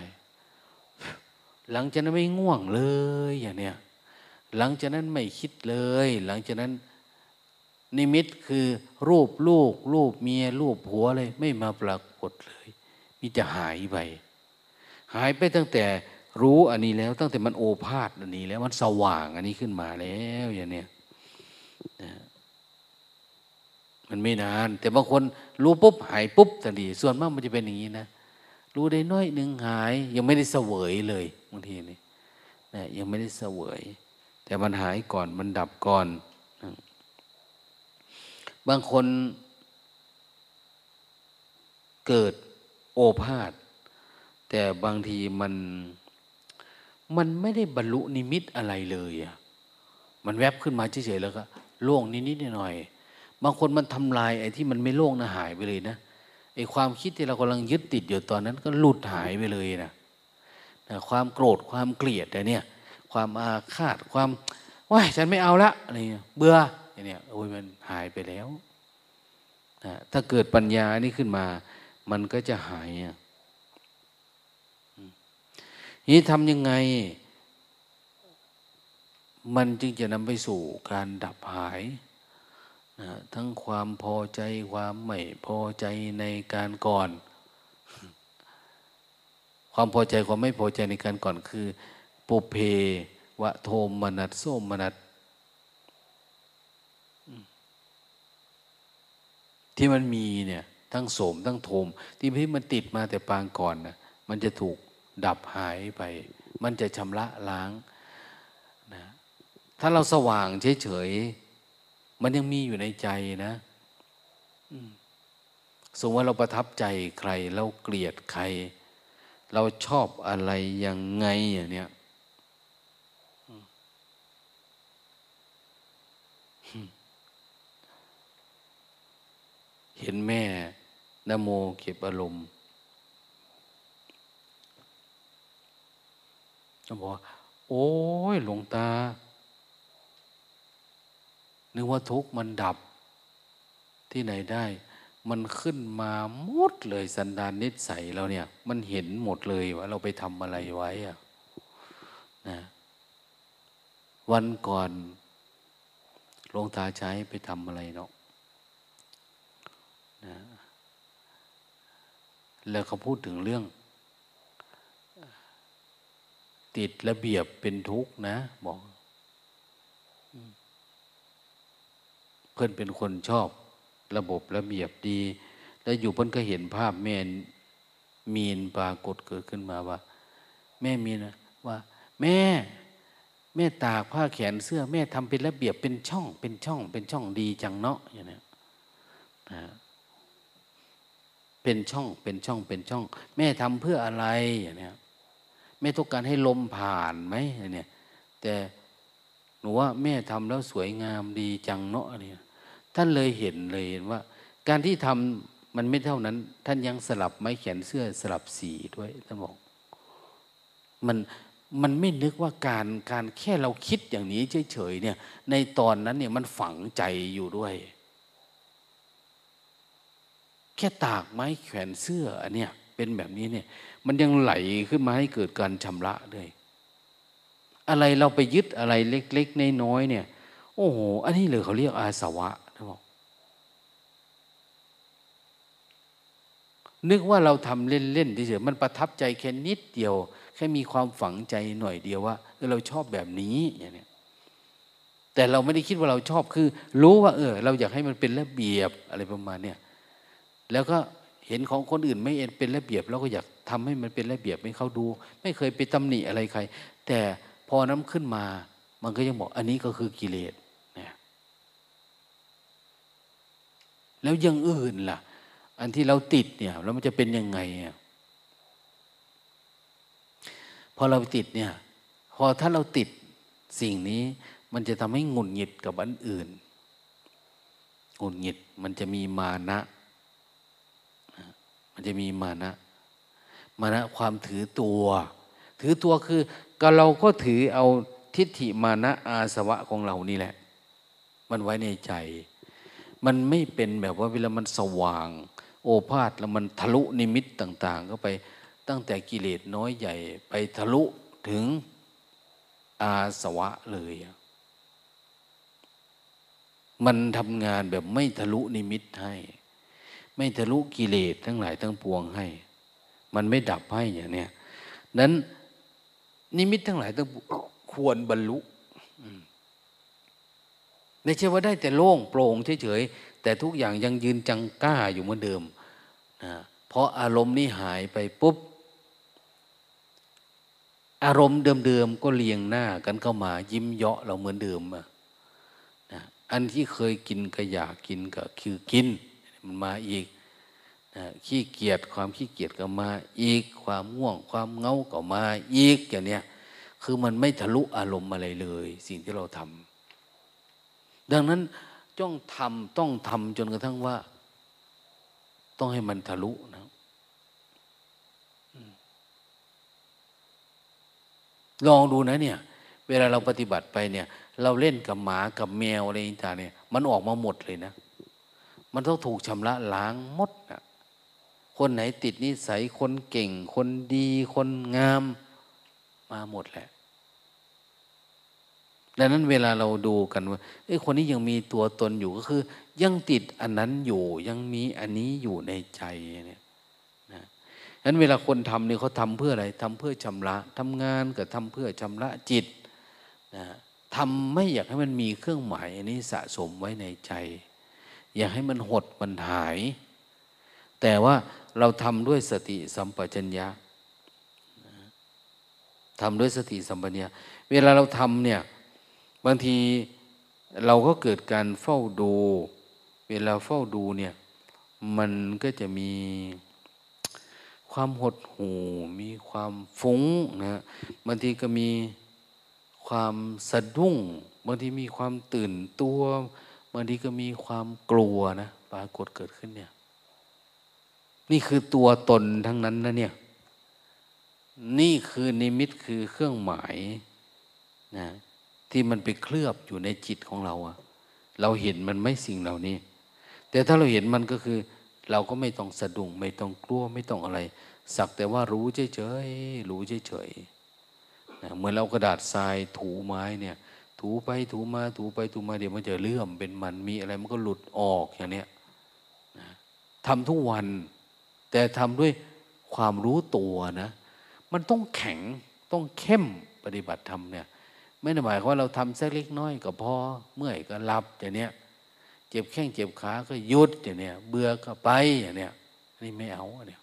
S1: หลังจากนั้นไม่ง่วงเลยอย่างเนี้ยหลังจากนั้นไม่คิดเลย หลังจากนั้น นิมิตคือรูปลูก รูปเมีย รูปผัวเลยไม่มาปรากฏเลย มีจะหายไป หายไปตั้งแต่รู้อันนี้แล้ว ตั้งแต่มันโอภาษอันนี้แล้วมันสว่างอันนี้ขึ้นมาแล้วอย่างเนี้ย มันไม่นาน แต่บางคนรู้ปุ๊บหายปุ๊บทันทีส่วนมากมันจะเป็นอย่างนี้นะรู้ได้น้อยหนึ่งหาย ยังไม่ได้เสวยเลยบางทีนี่นะยังไม่ได้เสวย แต่มันหายก่อนมันดับก่อนบางคนเกิดโอภาษแต่บางทีมันมันไม่ได้บรรลุนิมิตอะไรเลยอะมันแวบขึ้นมาเฉยๆแล้วก็โล่งนิดๆหน่อยๆ บางคนมันทำลายไอ้ที่มันไม่โล่งนะหายไปเลยนะไอ้ความคิดที่เรากำลังยึดติดอยู่ตอนนั้น ก็หลุดหายไปเลยนะนะความโกรธความเกลียดแต่เนี่ย ความอาฆาตความว่าฉันไม่เอาละอะไรเงี้ยเบื่อเนี่ยโอ้ยมันหายไปแล้วนะถ้าเกิดปัญญานี่ขึ้นมา มันก็จะหายนี้ทำยังไง มันจึงจะนำไปสู่การดับหาย ทั้งความพอใจความไม่พอใจในการก่อน ความพอใจความไม่พอใจในการก่อนคือ ปุเพวะโทมนัสโสมนัสที่มันมีเนี่ยทั้งโสมทั้งโทม ที่พี่มันติดมาแต่ปางก่อนนะมันจะถูกดับหายไป มันจะชำระล้างนะถ้าเราสว่างเฉยๆ มันยังมีอยู่ในใจนะสมมติว่าเราประทับใจใคร เราเกลียดใคร เราชอบอะไรยังไงอย่างเนี้ยเห็นแม่นโมเก็บอารมณ์ก็บอกโอ้ยหลวงตา นึกว่าทุกมันดับที่ไหนได้ มันขึ้นมาหมดเลยสันดานนิสัยเราเนี่ย มันเห็นหมดเลยว่าเราไปทำอะไรไว้อะนะวันก่อนหลวงตาใช้ไปทำอะไรเนาะนะแล้วเขาพูดถึงเรื่อง ติดระเบียบเป็นทุกข์นะ บอก เพื่อนเป็นคนชอบระบบระเบียบดี แล้วอยู่เพื่อนก็เห็นภาพแม่มีนปรากฏเกิดขึ้นมาว่า แม่มีนะว่า แม่ แม่ตากผ้าแขนเสื้อ แม่ทำเป็นระเบียบเป็นช่อง เป็นช่อง เป็นช่องดีจังเนาะอย่างนี้นะเป็นช่องเป็นช่องเป็นช่อง แม่ทำเพื่ออะไรอย่างนี้แม่ต้องการให้ลมผ่านไหมเนี่ยแต่หนูว่าแม่ทำแล้วสวยงามดีจังเนาะเนี่ย ท่านเลยเห็นเลยเห็นว่า การที่ทำมันไม่เท่านั้น ท่านยังสลับไม้แขนเสื้อสลับสีด้วยท่านบอกมันมันไม่นึกว่าการการแค่เราคิดอย่างนี้เฉยๆเนี่ย ในตอนนั้นเนี่ยมันฝังใจอยู่ด้วย แค่ตากไม้แขวนเสื้ออันเนี้ยเป็นแบบนี้เนี่ย มันยังไหลขึ้นมาให้เกิดการชำระเลยอะไรเราไปยึดอะไรเล็ก ๆ น้อยๆเนี่ย โอ้โห อันนี้เลยเขาเรียกอาสวะ นึกว่าเราทำเล่นๆเฉยๆมันประทับใจแค่นิดเดียว แค่มีความฝังใจหน่อยเดียวว่าเราชอบแบบนี้อย่างนี้แต่เราไม่ได้คิดว่าเราชอบคือ รู้ว่า เออ เราอยากให้มันเป็นระเบียบอะไรประมาณเนี้ยแล้วก็เห็นของคนอื่นไม่เป็นระเบียบเราก็อยากทำให้มันเป็นระเบียบให้เขาดู ไม่เคยไปตำหนิอะไรใคร แต่พอน้ำขึ้นมา มันก็ยังบอกอันนี้ก็คือกิเลสเนี่ยแล้วยังอื่นล่ะ อันที่เราติดเนี่ยแล้วมันจะเป็นยังไงอะพอเราติดเนี่ย พอถ้าเราติดสิ่งนี้ มันจะทำให้งุนหงิดกับอันอื่นงุนหงิดมันจะมีมานะมันจะมีมานะ มานะความถือตัว ถือตัวคือก็เราก็ถือเอาทิฏฐิมานะอาสวะของเรานี่แหละ มันไว้ในใจ มันไม่เป็นแบบว่าเวลามันสว่าง โอภาษแล้วมันทะลุนิมิตต่างๆก็ไปตั้งแต่กิเลสน้อยใหญ่ไปทะลุถึงอาสวะเลย มันทำงานแบบไม่ทะลุนิมิตให้ ไม่ทะลุกิเลสทั้งหลายทั้งปวงให้ มันไม่ดับให้อย่างเนี้ยนั้นนิมิตทั้งหลายต้องควรบรรลุ ไม่ใช่ว่าได้แต่โล่งโปร่งเฉยๆแต่ทุกอย่างยังยืนจังก้าอยู่เหมือนเดิมนะเพราะอารมณ์นี้หายไปปุ๊บ อารมณ์เดิมๆก็เลียงหน้ากันเข้ามา ยิ้มเยาะเราเหมือนเดิมนะอันที่เคยกินก็อยากกินก็คือกินมันมาอีกนะขี้เกียจความขี้เกียจก็มา อีกความง่วง ความเงาก็มาอีกอย่างเนี้ยคือมันไม่ทะลุอารมณ์อะไรเลย สิ่งที่เราทำ ดังนั้นจ้องทำต้องทำจนกระทั่งว่า ต้องให้มันทะลุนะลองดูนะเนี่ย เวลาเราปฏิบัติไปเนี่ย เราเล่นกับหมากับแมวอะไรต่างเนี่ย มันออกมาหมดเลยนะ มันต้องถูกชำระล้างหมดนะคนไหนติดนิสัยคนเก่ง คนดีคนงาม มาหมดแหละ ดังนั้นเวลาเราดูกันว่าไอ้คนนี้ยังมีตัวตนอยู่ก็คือ ยังติดอันนั้นอยู่ยังมีอันนี้อยู่ในใจเนี่ยนะนั้นเวลาคนทำเนี่ยเขาทำเพื่ออะไรทำเพื่อชำระทำงานก็ทำเพื่อชำระจิตนะทำไม่อยากให้มันมีเครื่องหมายอันนี้สะสมไว้ในใจ อยากให้มันหดมันหาย แต่ว่าเราทำด้วยสติสัมปชัญญะทำด้วยสติสัมปชัญญะเวลาเราทำเนี่ย บางทีเราก็เกิดการเฝ้าดู เวลาเฝ้าดูเนี่ยมันก็จะมีความหดหู่มีความฟุ้งนะบางทีก็มีความสะดุ้งบางทีมีความตื่นตัวบางทีก็มีความกลัวนะปรากฏเกิดขึ้นเนี่ยนี่คือตัวตนทั้งนั้นนะเนี่ยนี่คือนิมิตคือเครื่องหมายนะ ที่มันไปเคลือบอยู่ในจิตของเราอะเราเห็นมันไม่สิ่งเหล่านี้ แต่ถ้าเราเห็นมันก็คือ เราก็ไม่ต้องสะดุ้งไม่ต้องกลัวไม่ต้องอะไร สักแต่ว่ารู้เฉยๆรู้เฉยๆเหมือนเรากระดาษทรายถูไม้เนี่ย ถูไปถูมาถูไปถูมาเดี๋ยวมันจะเลื่อมเป็นมันมีอะไรมันก็หลุดออกอย่างเนี้ยทำทุกวัน แต่ทำด้วยความรู้ตัวนะ มันต้องแข็งต้องเข้มปฏิบัติธรรมเนี่ย ไม่ได้หมายว่าเราทำสักเล็กน้อยก็พอเมื่อยก็หลับอย่างเนี้ยเจ็บแข้งเจ็บขาก็หยุดอย่างเนี้ยเบื่อก็ไปอย่างเนี้ยนี่ไม่เอาเนี่ย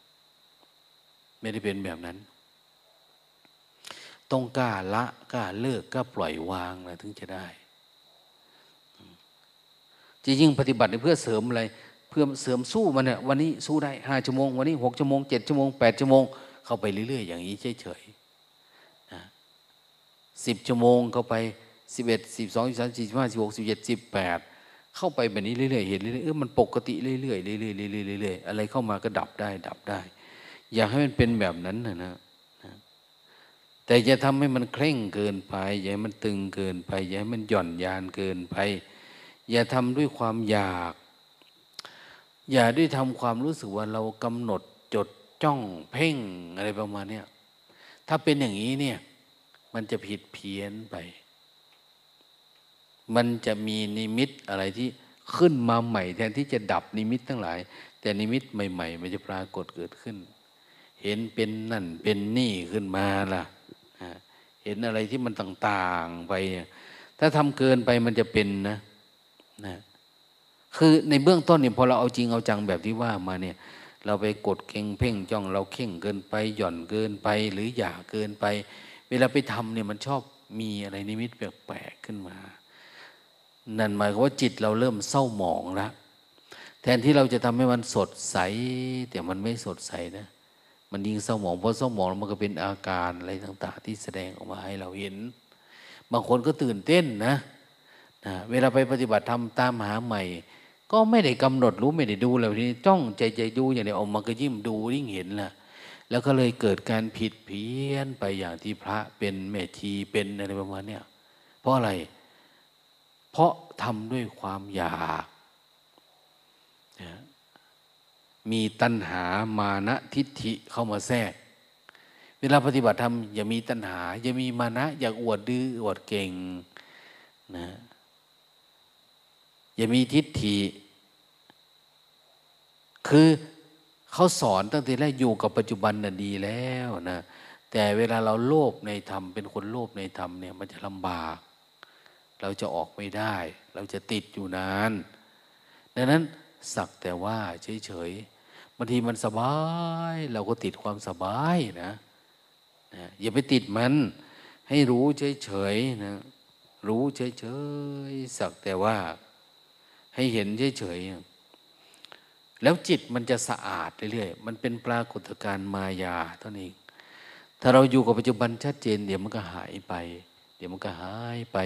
S1: ไม่ได้เป็นแบบนั้น ต้องกล้าละกล้าเลิกกล้าปล่อยวางนะถึงจะได้จริงๆปฏิบัติเพื่อเสริมอะไร เพื่อเสริมสู้มันเนี่ยวันนี้สู้ได้ห้าชั่วโมงวันนี้หกชั่วโมงเจ็ดชั่วโมงแปดชั่วโมงเข้าไปเรื่อยๆอย่างนี้เฉย สิบชั่วโมงเข้าไปสิบเอ็ดสิบสองสิบสามสิบห้าสิบหกสิบเจ็ดสิบแปดเข้าไปแบบนี้เรื่อยๆเห็นเรื่อยๆเออมันปกติเรื่อยๆเรื่อยๆเรื่อยๆเรื่อยๆอะไรเข้ามาก็ดับได้ ดับได้ อยากให้มันเป็นแบบนั้นนะนะแต่อย่าทำให้มันเคร่งเกินไป อย่าให้มันตึงเกินไป อย่าให้มันหย่อนยานเกินไป อย่าทำด้วยความอยาก อย่าด้วยทำความรู้สึกว่าเรากำหนดจดจ้องเพ่งอะไรประมาณนี้ถ้าเป็นอย่างนี้เนี่ย มันจะผิดเพี้ยนไป มันจะมีนิมิตอะไรที่ขึ้นมาใหม่ แทนที่จะดับนิมิตทั้งหลาย แต่นิมิตใหม่ ๆ มันจะปรากฏเกิดขึ้น เห็นเป็นนั่นเป็นนี่ขึ้นมาล่ะเห็นอะไรที่มันต่าง ๆไป ถ้าทำเกินไปมันจะเป็นนะนะคือในเบื้องต้นเนี่ยพอเราเอาจริงเอาจังแบบที่ว่ามาเนี่ย เราไปกดเก่งเพ่งจ้องเราเข่งเกินไปหย่อนเกินไปหรือหย่าเกินไป เวลาไปทำเนี่ยมันชอบมีอะไรนิมิตแปลกๆขึ้นมา นั่นหมายความว่าจิตเราเริ่มเศร้าหมองแล้วแทนที่เราจะทำให้มันสดใส แต่มันไม่สดใสนะ มันยิ่งเศร้าหมองเพราะเศร้าหมองมันก็เป็นอาการอะไรต่าง ๆ ที่แสดงออกมาให้เราเห็น บางคนก็ตื่นเต้นนะนะเวลาไปปฏิบัติธรรมตามหาใหม่ ก็ไม่ได้กำหนดรู้ไม่ได้ดูแล้วทีนี้จ้องใจใจดูอย่างนี้ออกมาก็ยิ้มดูยิ่งเห็นแหละ แล้วก็เลยเกิดการผิดเพี้ยนไปอย่างที่พระเป็นแม่ชีเป็นอะไรประมาณเนี้เพราะอะไร เพราะทำด้วยความอยากมีตัณหามานะทิฏฐิเข้ามาแทรก เวลาปฏิบัติธรรมอย่ามีตัณหา อย่ามีมานะ อยากอวดดื้ออวดเก่งนะอย่ามีทิฏฐิ คือ เขาสอนตั้งแต่แรกอยู่กับปัจจุบันน่ะดีแล้วนะ แต่เวลาเราโลภในธรรมเป็นคนโลภในธรรมเนี่ยมันจะลำบาก เราจะออกไม่ได้ เราจะติดอยู่นาน ดังนั้นสักแต่ว่าเฉยๆบางทีมันสบาย เราก็ติดความสบายนะนะอย่าไปติดมัน ให้รู้เฉยๆนะรู้เฉยๆสักแต่ว่า ให้เห็นเฉยๆ แล้วจิตมันจะสะอาดเรื่อยๆ มันเป็นปรากฏการณ์มายาเท่านี้ ถ้าเราอยู่กับปัจจุบันชัดเจน เดี๋ยวมันก็หายไป เดี๋ยวมันก็หายไป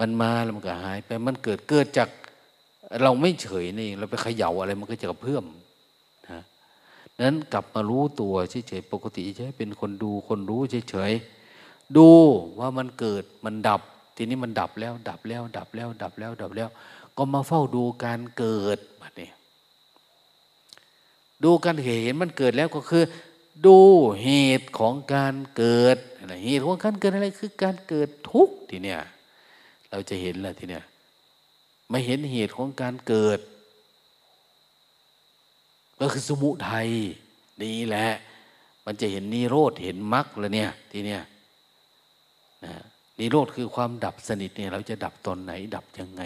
S1: มันมาแล้วมันก็หายไป มันเกิดเกิดจากเราไม่เฉยนี่เราไปเขย่าอะไรมันก็จะกระเพื่อมนะนั้นกลับมารู้ตัวเฉยๆปกติใช่เป็นคนดูคนรู้เฉยๆดูว่ามันเกิดมันดับ ทีนี้มันดับแล้ว ดับแล้ว ดับแล้ว ดับแล้ว ดับแล้ว ก็มาเฝ้าดูการเกิดแบบนี้ ดูการเห็นมันเกิดแล้วก็คือ ดูเหตุของการเกิดเหตุของการเกิดอะไรคือการเกิดทุกข์ทีเนี้ยเราจะเห็นแหละทีเนี้ยไม่เห็นเหตุของการเกิด ก็คือสมุทัยนี่แหละ มันจะเห็นนิโรธเห็นมรรคแล้วเนี่ยทีเนี้ยนะนิโรธคือความดับสนิทเนี่ยเราจะดับตอนไหน ดับยังไง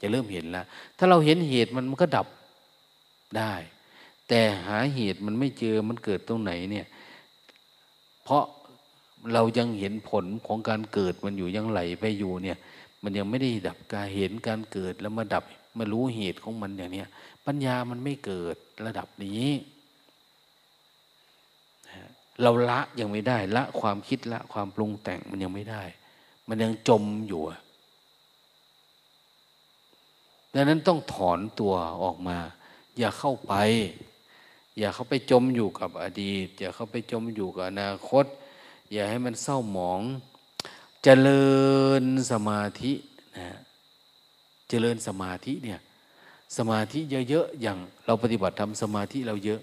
S1: จะเริ่มเห็นแล้ว ถ้าเราเห็นเหตุมันมันก็ดับได้ แต่หาเหตุมันไม่เจอมันเกิดตรงไหนเนี่ย เพราะเรายังเห็นผลของการเกิดมันอยู่ยังไหลไปอยู่เนี่ย มันยังไม่ได้ดับการเห็นการเกิดแล้วมาดับมารู้เหตุของมันอย่างเนี้ย ปัญญามันไม่เกิดระดับนี้เราละยังไม่ได้ ละความคิดละความปรุงแต่งมันยังไม่ได้ มันยังจมอยู่ดังนั้นต้องถอนตัวออกมา อย่าเข้าไป อย่าเขาไปจมอยู่กับอดีต อย่าเขาไปจมอยู่กับอนาคต อย่าให้มันเศร้าหมองจเจริญสมาธินะเจริญสมาธิเนี่ยสมาธิเยอะๆอย่างเราปฏิบัติทำสมาธิเราเยอะ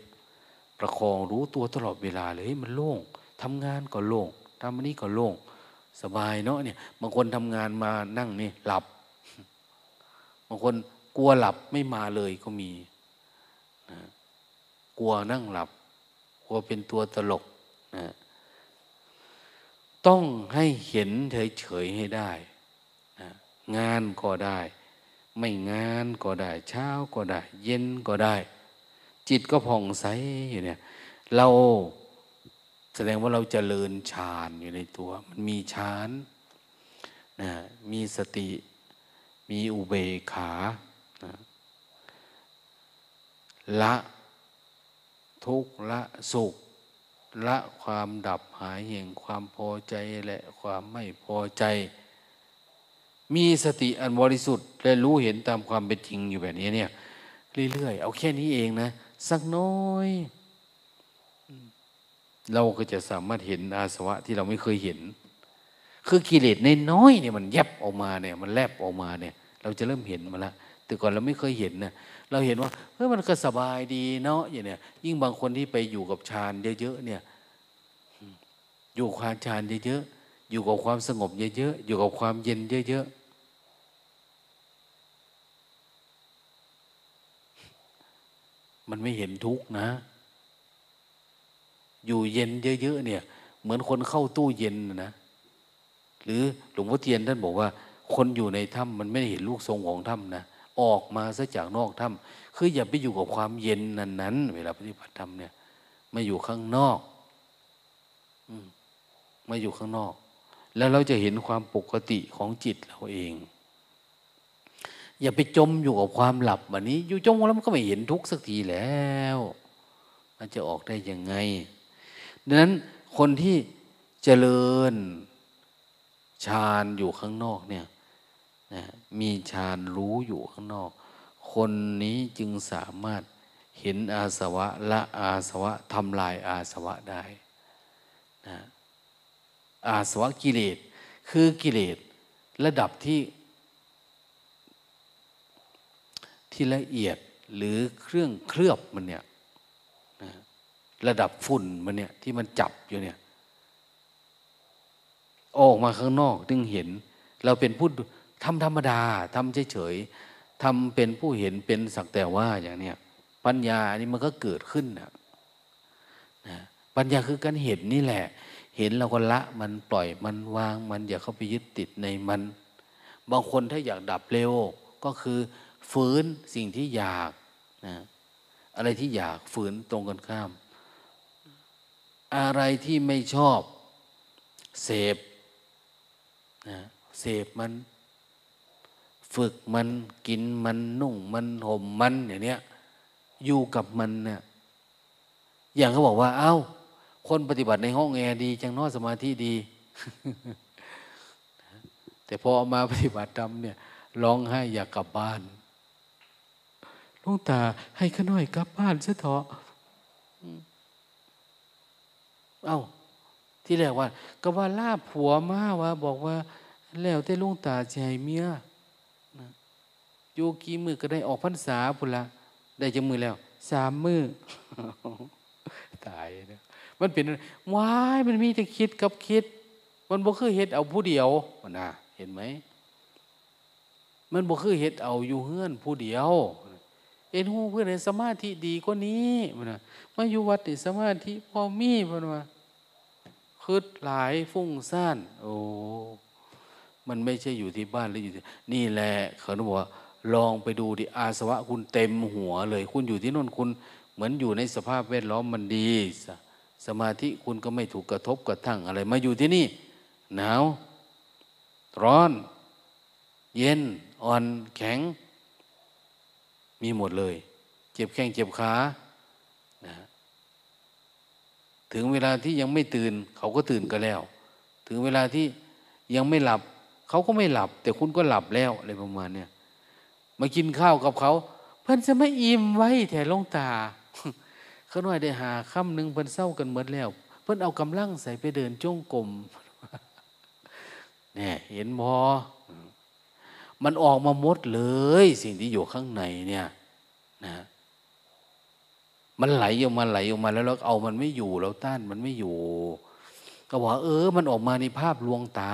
S1: ประคองรู้ตัวตลอดเวลาเลยมันโล่งทำงานก็โล่งทำอันนี้ก็โล่งสบายเนาะเนี่ยบางคนทำงานมานั่งนี่หลับ บางคนกลัวหลับไม่มาเลยก็มี กลัวนั่งหลับ กลัวเป็นตัวตลกนะต้องให้เห็นเฉยๆให้ได้นะงานก็ได้ ไม่งานก็ได้ เช้าก็ได้ เย็นก็ได้ จิตก็ผ่องใสอยู่เนี่ย เราแสดงว่าเราจเจริญฌานอยู่ในตัว มันมีฌานนะมีสติ มีอุเบกขานะละ ทุกข์ละสุข ละความดับหายแห่งความพอใจและความไม่พอใจ มีสติอันบริสุทธิ์และรู้เห็นตามความเป็นจริงอยู่แบบนี้เนี่ยเรื่อยๆเอาแค่นี้เองนะ สักน้อย เราก็จะสามารถเห็นอาสวะที่เราไม่เคยเห็น คือกิเลสในน้อยเนี่ยมันแยบออกมาเนี่ย มันแลบออกมาเนี่ย เราจะเริ่มเห็นมาแล้ว แต่ก่อนเราไม่เคยเห็นนะเราเห็นว่าเฮ้ยมันก็สบายดีเนาะอย่างเนี้ยยิ่งบางคนที่ไปอยู่กับฌานเยอะๆเนี่ย อยู่ความฌานเยอะๆอยู่กับความสงบเยอะๆอยู่กับความเย็นเยอะๆมันไม่เห็นทุกข์นะ อยู่เย็นเยอะๆเนี่ย เหมือนคนเข้าตู้เย็นนะหรือหลวงพ่อเทียนท่านบอกว่า คนอยู่ในถ้ำมันไม่ได้เห็นลูกทรงของถ้ำนะ ออกมาซะจากนอกถ้ำคืออย่าไปอยู่กับความเย็นนั้นนั้นเวลาปฏิบัติธรรมเนี่ยมาอยู่ข้างนอกอมาอยู่ข้างนอก แล้วเราจะเห็นความปกติของจิตเราเอง อย่าไปจมอยู่กับความหลับแบบนี้ อยู่จมแล้วมันก็ไม่เห็นทุกข์สักทีแล้ว มันจะออกได้ยังไง ดังนั้นคนที่เจริญฌานอยู่ข้างนอกเนี่ย นะมีฌานรู้อยู่ข้างนอก คนนี้จึงสามารถเห็นอาสวะละอาสวะทำลายอาสวะได้นะอาสวะกิเลสคือกิเลสระดับที่ ที่ละเอียดหรือเครื่องเคลือบมันเนี่ยนะระดับฝุ่นมันเนี่ยที่มันจับอยู่เนี่ย ออกมาข้างนอกจึงเห็น เราเป็นผู้ ทำธรรมดาทำเฉยๆทำเป็นผู้เห็นเป็นสักแต่ว่าอย่างเนี้ยปัญญาอันนี้มันก็เกิดขึ้นนะนะปัญญาคือการเห็นนี่แหละ เห็นเราก็ละมันปล่อยมันวางมันอย่าเข้าไปยึดติดในมัน บางคนถ้าอยากดับเร็วก็คือฝืนสิ่งที่อยากนะอะไรที่อยากฝืนตรงกันข้าม อะไรที่ไม่ชอบ เสพนะเสพมัน ฝึกมันกินมันนุ่งมันห่มมันอย่างเนี้ยอยู่กับมันเนี่ยอย่างเขาบอกว่า เอา้า คนปฏิบัติในห้องแอร์ดีจังนอสมาธิดี แต่พอมาปฏิบัติธรรมเนี่ยร้องไห้อยากกลับบ้านลุงตาให้ข้าน้อยกลับบ้านซะเถอะเอา้า ที่แรกว่า ก็ว่าลาผัวมาว่า บอกว่าแล้วแต่ลุงตาใจเมีย อยู่กี่มือก็ได้ออกพรรษาพุละได้จังมือแล้วสามมือตายเนี่ยมันเป็นว้ายมันมีแต่คิดกับคิด มันบ่คือเฮ็ดเอาผู้เดียวนะเห็นไหมมันบ่คือเฮ็ดเอาอยู่เฮือนผู้เดียว เอ็นหูเพื่อนสมาธิดีกว่านี้มันนะมาอยู่วัดในสมาธิพอมีมันว่าคืดหลายฟุ้งซ่าน โอ้มันไม่ใช่อยู่ที่บ้านหรืออยู่ที่นี่แหละเขาบอกว่า ลองไปดูดิอาสวะคุณเต็มหัวเลย คุณอยู่ที่นู่นคุณเหมือนอยู่ในสภาพแวดล้อมมันดีสมาธิคุณก็ไม่ถูกกระทบกระทั่งอะไรมาอยู่ที่นี่ หนาว ร้อน เย็น อ่อนแข็ง มีหมดเลย เจ็บแข้งเจ็บขานะถึงเวลาที่ยังไม่ตื่น เขาก็ตื่นกันแล้ว ถึงเวลาที่ยังไม่หลับ เขาก็ไม่หลับ แต่คุณก็หลับแล้วอะไรประมาณเนี้ย มากินข้าวกับเขา เพื่อนจะไม่อิ่มไว้แต่ลงตาเขาหน่อยได้หาค่ำหนึ่งเพื่อนเศร้ากันหมดแล้ว เพื่อนเอากำลังใส่ไปเดินจ้งกลมเนี่ยเห็นพอมันออกมาหมดเลย สิ่งที่อยู่ข้างในเนี่ยนะมันไหลออกมาไหลออกมาแล้วเราเอามันไม่อยู่เราต้านมันไม่อยู่ ก็บอกเออ มันออกมาในภาพลวงตา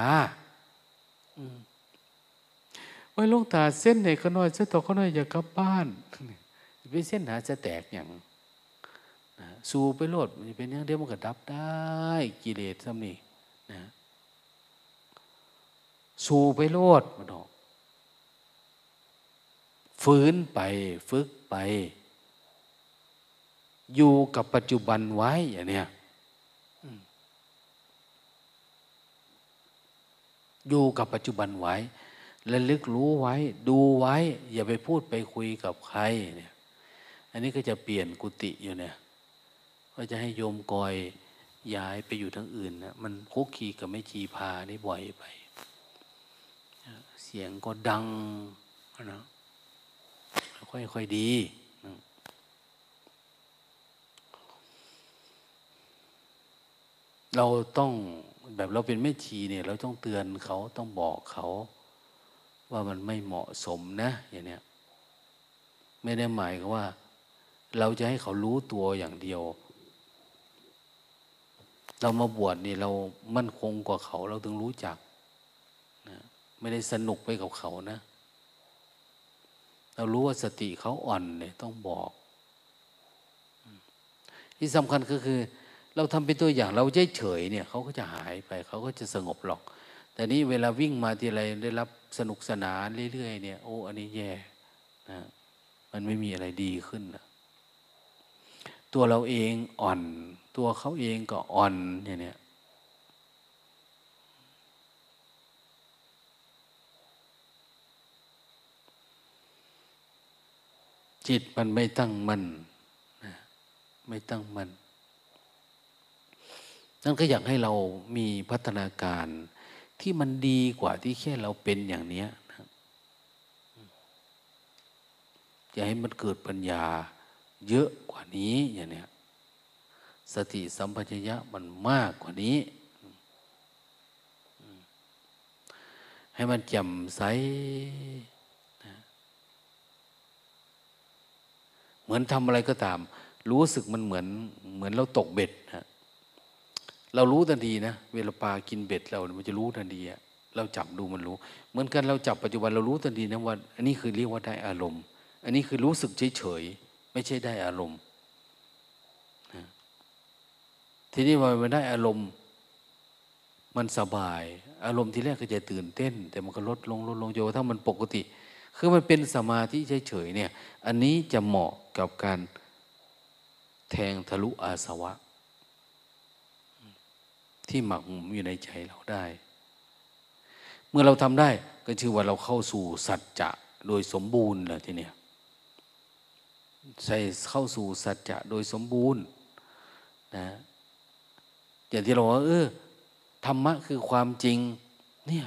S1: อืม ว่าลูกตาเส้นไหนก็น้อยเส้นต่อก็น้อยอย่ากลับบ้านไปเส้นหาจะแตกอย่างสูไปโลดมันเป็นอย่างเดียวมันก็ดับได้กิเลสซ้ำนี่นะสูไปโลดมันออกฟื้นไปฝึกไป อยู่กับปัจจุบันไว้อย่างเนี้ยอยู่กับปัจจุบันไว้ ระลึกรู้ไว้ ดูไว้ อย่าไปพูดไปคุยกับใครเนี่ย อันนี้ก็จะเปลี่ยนกุฏิอยู่เนี่ย ก็จะให้โยมกอยย้ายไปอยู่ทั้งอื่นนะมันคุกคีกับไม่ชีพานี่บ่อยไป เสียงก็ดังนะค่อยๆดีเราต้องแบบเราเป็นแม่ชีเนี่ย เราต้องเตือนเขาต้องบอกเขา ว่ามันไม่เหมาะสมนะอย่างเนี้ยไม่ได้หมายก็ว่า เราจะให้เขารู้ตัวอย่างเดียว เรามาบวชนี่เรามั่นคงกว่าเขาเราถึงรู้จักนะไม่ได้สนุกไปกับเขานะ เรารู้ว่าสติเขาอ่อนเนี่ยต้องบอก ที่สำคัญก็คือ เราทำเป็นตัวอย่างเราเฉยเนี่ยเขาก็จะหายไป เขาก็จะสงบหรอก แต่นี้เวลาวิ่งมาทีไรได้รับ สนุกสนานเรื่อยๆเนี่ยโอ้อันนี้แย่นะมันไม่มีอะไรดีขึ้นนะตัวเราเองอ่อน ตัวเขาเองก็อ่อนอย่างเนี้ยจิตมันไม่ตั้งมันนะไม่ตั้งมันนั่นก็อยากให้เรามีพัฒนาการ ที่มันดีกว่าที่แค่เราเป็นอย่างเนี้นะจะให้มันเกิดปัญญาเยอะกว่านี้อย่างเนี้ยสติสัมปชัญญะมันมากกว่านี้ ให้มันจำใสเหมือนทำอะไรก็ตาม รู้สึกมันเหมือนเหมือนเราตกเบ็ดนะ เรารู้ทันทีนะเวลาปลากินเบ็ดเรามันจะรู้ทันทีอะเราจับดูมันรู้ เหมือนกันเราจับปัจจุบันเรารู้ทันทีนะว่า อันนี้คือเรียกว่าได้อารมณ์ อันนี้คือรู้สึกเฉยเฉยไม่ใช่ได้อารมณ์ทีนี้พอมันได้อารมณ์มันสบาย อารมณ์ที่แรกก็จะตื่นเต้น แต่มันก็ลดลงลดลงโยถ้ามันปกติ คือมันเป็นสมาธิเฉยๆเนี่ย อันนี้จะเหมาะกับการแทงทะลุอาสวะ ที่หมักหมมอยู่ในใจเราได้ เมื่อเราทำได้ก็ชื่อว่าเราเข้าสู่สัจจะโดยสมบูรณ์เลยทีเนี้ยใส่เข้าสู่สัจจะโดยสมบูรณ์นะอย่างที่เราว่าเออธรรมะคือความจริงเนี่ย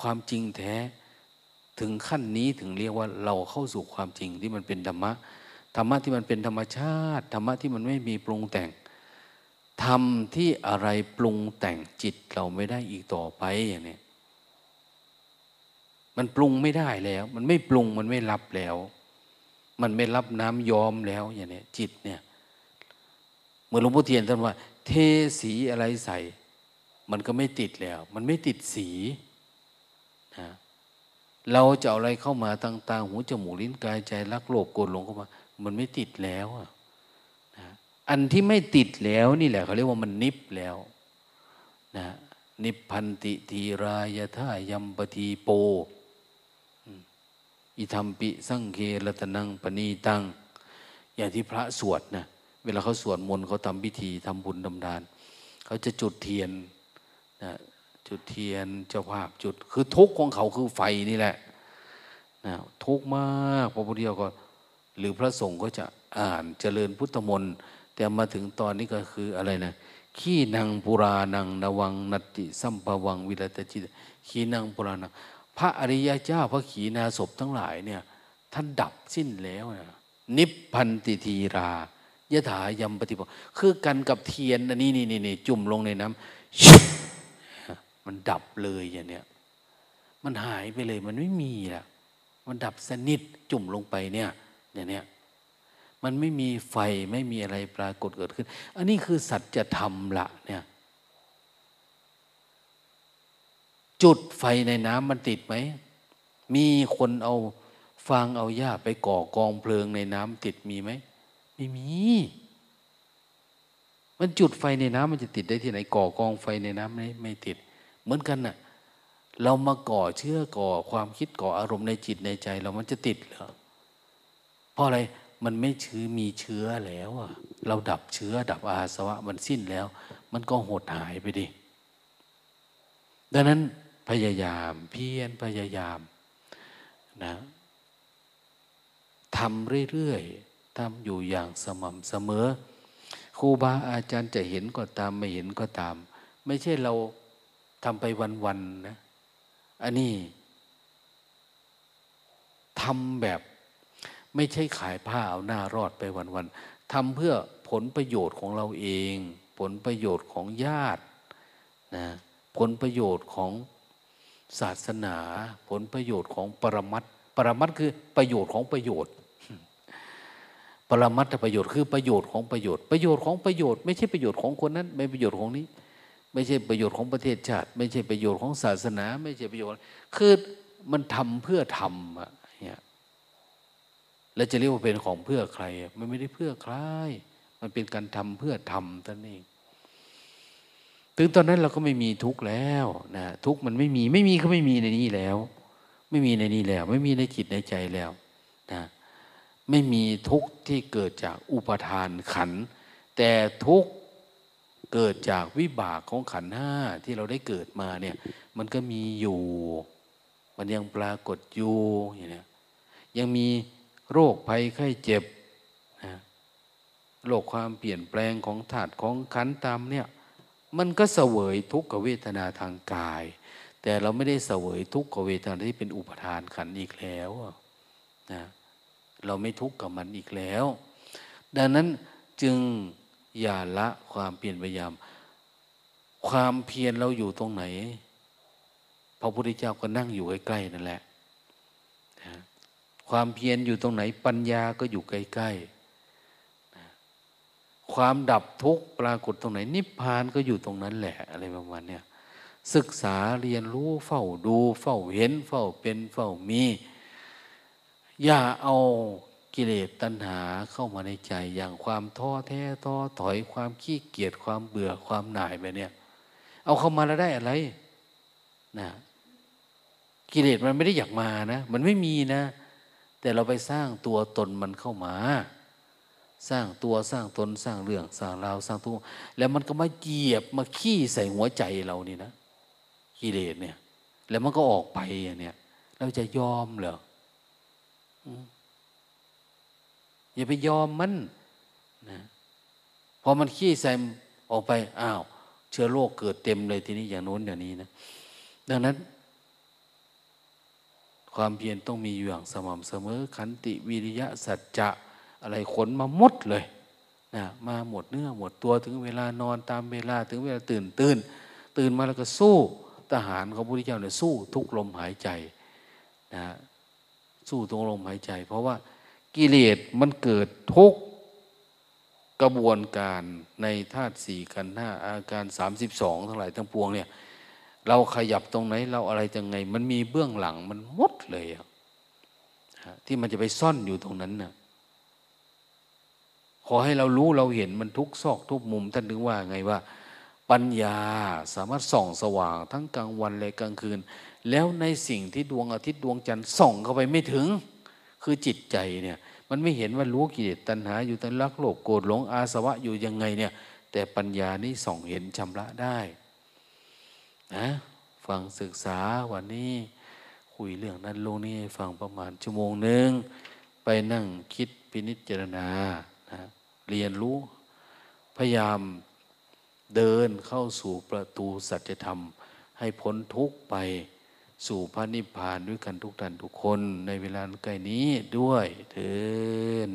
S1: ความจริงแท้ถึงขั้นนี้ถึงเรียกว่าเราเข้าสู่ความจริงที่มันเป็นธรรมะธรรมะที่มันเป็นธรรมชาติธรรมะที่มันไม่มีปรุงแต่ง ทำที่อะไรปรุงแต่งจิตเราไม่ได้อีกต่อไปอย่างนี้มันปรุงไม่ได้แล้ว มันไม่ปรุงมันไม่รับแล้ว มันไม่รับน้ำยอมแล้วอย่างนี้จิตเนี่ยเหมื่อหลวงพ่อเทียนท่านว่า เทสีอะไรใส่ มันก็ไม่ติดแล้ว มันไม่ติดสีนะเราจะเอาอะไรเข้ามาตั้งตาหูจมูกลิ้นกายใจรักโลภโกรธหลงเข้ามา มันไม่ติดแล้วนะ อันที่ไม่ติดแล้วนี่แหละเขาเรียกว่ามันนิบแล้วนะนิพพันติทีรายทายัมปทีโป อิธรรมปิสังเครตนังปณีตัง อย่างที่พระสวดนะเวลาเขาสวดมนต์เขาทำพิธีทำบุญดำดาน เขาจะจุดเทียนนะจุดเทียนเจ้าภาพจุด คือทุกของเขาคือไฟนี่แหละนะทุกมากพระพุทธเจ้าก็ หรือพระสงฆ์ก็จะอ่านเจริญพุทธมนต์ แต่มาถึงตอนนี้ก็คืออะไรนะขี้นางปุรานังนวังนัติสัมภวังวิรตจิตขี้นางปุรานังพระอริยเจ้าพระขีณาสพทั้งหลายเนี่ยท่านดับสิ้นแล้วนะนิพพันติทีรายะถายำปฏิปคือกันกับเทียนอันนี้นี่นี่จุ่มลงในน้ำมันดับเลยอย่างเนี้ยมันหายไปเลยมันไม่มีละมันดับสนิทจุ่มลงไปเนี่ยอย่างเนี้ย มันไม่มีไฟไม่มีอะไรปรากฏเกิดขึ้น อันนี้คือสัจธรรมละเนี่ย จุดไฟในน้ำมันติดไหม มีคนเอาฟางเอาหญ้าไปก่อกองเพลิงในน้ำติดมีไหม ไม่มี มันจุดไฟในน้ำมันจะติดได้ที่ไหน ก่อกองไฟในน้ำไม่ไม่ติด เหมือนกันน่ะ เรามาก่อเชื่อก่อความคิดก่ออารมณ์ในจิตในใจ เรามันจะติดเหรอเพราะอะไร มันไม่ชื้อมีเชื้อแล้วอะเราดับเชื้อดับอาสวะมันสิ้นแล้ว มันก็หดหายไปดิ ดังนั้นพยายามเพียรพยายามนะทำเรื่อยๆทำอยู่อย่างสม่ำเสมอครูบาอาจารย์จะเห็นก็ตามไม่เห็นก็ตาม ไม่ใช่เราทำไปวันๆนะ อันนี้ทำแบบ ไม่ใช่ขายผ้าเอาหน้ารอดไปวันๆทำเพื่อผลประโยชน์ของเราเอง ผลประโยชน์ของญาตินะผลประโยชน์ของศาสนา ผลประโยชน์ของปรมัตปรมัตคือประโยชน์ของประโยชน์ ปรมัตถประโยชน์คือประโยชน์ของประโยชน์ ประโยชน์ของประโยชน์ ไม่ใช่ประโยชน์ของคนนั้น ไม่ประโยชน์ของนี้ ไม่ใช่ประโยชน์ของประเทศชาติ ไม่ใช่ประโยชน์ของศาสนา ไม่ใช่ประโยชน์ คือมันทำเพื่อทำอะ แล้วจะเรียกว่าเป็นของเพื่อใคร มันไม่ได้เพื่อใคร มันเป็นการทำเพื่อทำตั่นเองถึงตอนนั้นเราก็ไม่มีทุกข์แล้วนะทุกข์มันไม่มีไม่มีก็ไม่มีในนี้แล้ว ไม่มีในนี้แล้ว ไม่มีในจิตในใจแล้วนะไม่มีทุกข์ที่เกิดจากอุปทานขัน แต่ทุกข์เกิดจากวิบากของขันห้าที่เราได้เกิดมาเนี่ยมันก็มีอยู่ มันยังปรากฏอยู่อย่างนี้ยังมี โรคภัยไข้เจ็บนะโรคความเปลี่ยนแปลงของธาตุของขันตามเนี่ยมันก็เสวยทุกขเวทนาทางกาย แต่เราไม่ได้เสวยทุกขเวทนาที่เป็นอุปทานขันอีกแล้วนะเราไม่ทุกข์กับมันอีกแล้ว ดังนั้นจึงอย่าละความเปลี่ยนพยายาม ความเพียรเราอยู่ตรงไหน พระพุทธเจ้าก็นั่งอยู่ใกล้ๆนั่นแหละ ความเพียรอยู่ตรงไหนปัญญาก็อยู่ใกล้ๆความดับทุกข์ปรากฏตรงไหน นิพพานก็อยู่ตรงนั้นแหละอะไรประมาณเนี้ยศึกษาเรียนรู้เฝ้าดูเฝ้าเห็น เฝ้าเป็นเฝ้ามี อย่าเอากิเลสตัณหาเข้ามาในใจอย่างความท้อแท้ท้อถอยความขี้เกียจความเบื่อความหน่ายแบบเนี้ยเอาเข้ามาแล้วได้อะไรนะกิเลสมันไม่ได้อยากมานะ มันไม่มีนะ แต่เราไปสร้างตัวตนมันเข้ามา สร้างตัวสร้างตนสร้างเรื่องสร้างราวสร้างตัวแล้วมันก็มาเหยียบมาขี้ใส่หัวใจเรานี่นะกิเลสเนี่ย แล้วมันก็ออกไปอย่างเนี้ยเราจะยอมเหรออย่าไปยอมมันนะพอมันขี้ใส่ออกไปอ้าว เชื้อโรคเกิดเต็มเลยทีนี้อย่างโน้นอย่างนี้นะ ดังนั้น ความเพียรต้องมีอย่างสม่ำเสมอ ขันติวิริยะสัจจะอะไรขนมาหมดเลยนะมาหมดเนื้อหมดตัวถึงเวลานอนตามเวลาถึงเวลาตื่นตื่น ตื่นมาแล้วก็สู้ทหารของพระพุทธเจ้าเนี่ยสู้ทุกลมหายใจนะสู้ทุกลมหายใจ เพราะว่ากิเลสมันเกิดทุกกระบวนการในธาตุสี่กันห้าอาการสามสิบสองทั้งหลายทั้งปวงเนี่ย เราขยับตรงไหน เราอะไรยังไง มันมีเบื้องหลังมันมดเลยอะที่มันจะไปซ่อนอยู่ตรงนั้นน่ะขอให้เรารู้เราเห็นมันทุกซอกทุกมุม ท่านถึงว่าไงว่า ปัญญาสามารถส่องสว่าง ทั้งกลางวันและกลางคืน แล้วในสิ่งที่ดวงอาทิตย์ดวงจันทร์ส่องเข้าไปไม่ถึง คือจิตใจเนี่ย มันไม่เห็นว่ารู้กิเลสตัณหา อยู่ตั้งรักโลภโกรธหลงอาสวะอยู่ยังไงเนี่ย แต่ปัญญานี่ส่องเห็นชำระได้ นะฟังศึกษาวันนี้คุยเรื่องนั้นลงนี้ฟังประมาณชั่วโมงหนึ่งไปนั่งคิดพินิจเจรณานะเรียนรู้พยายามเดินเข้าสู่ประตูสัจธรรม ให้พ้นทุกไปสู่พระนิพพานด้วยกันทุกท่านทุกคนในเวลาใกล้นี้ด้วยเถิด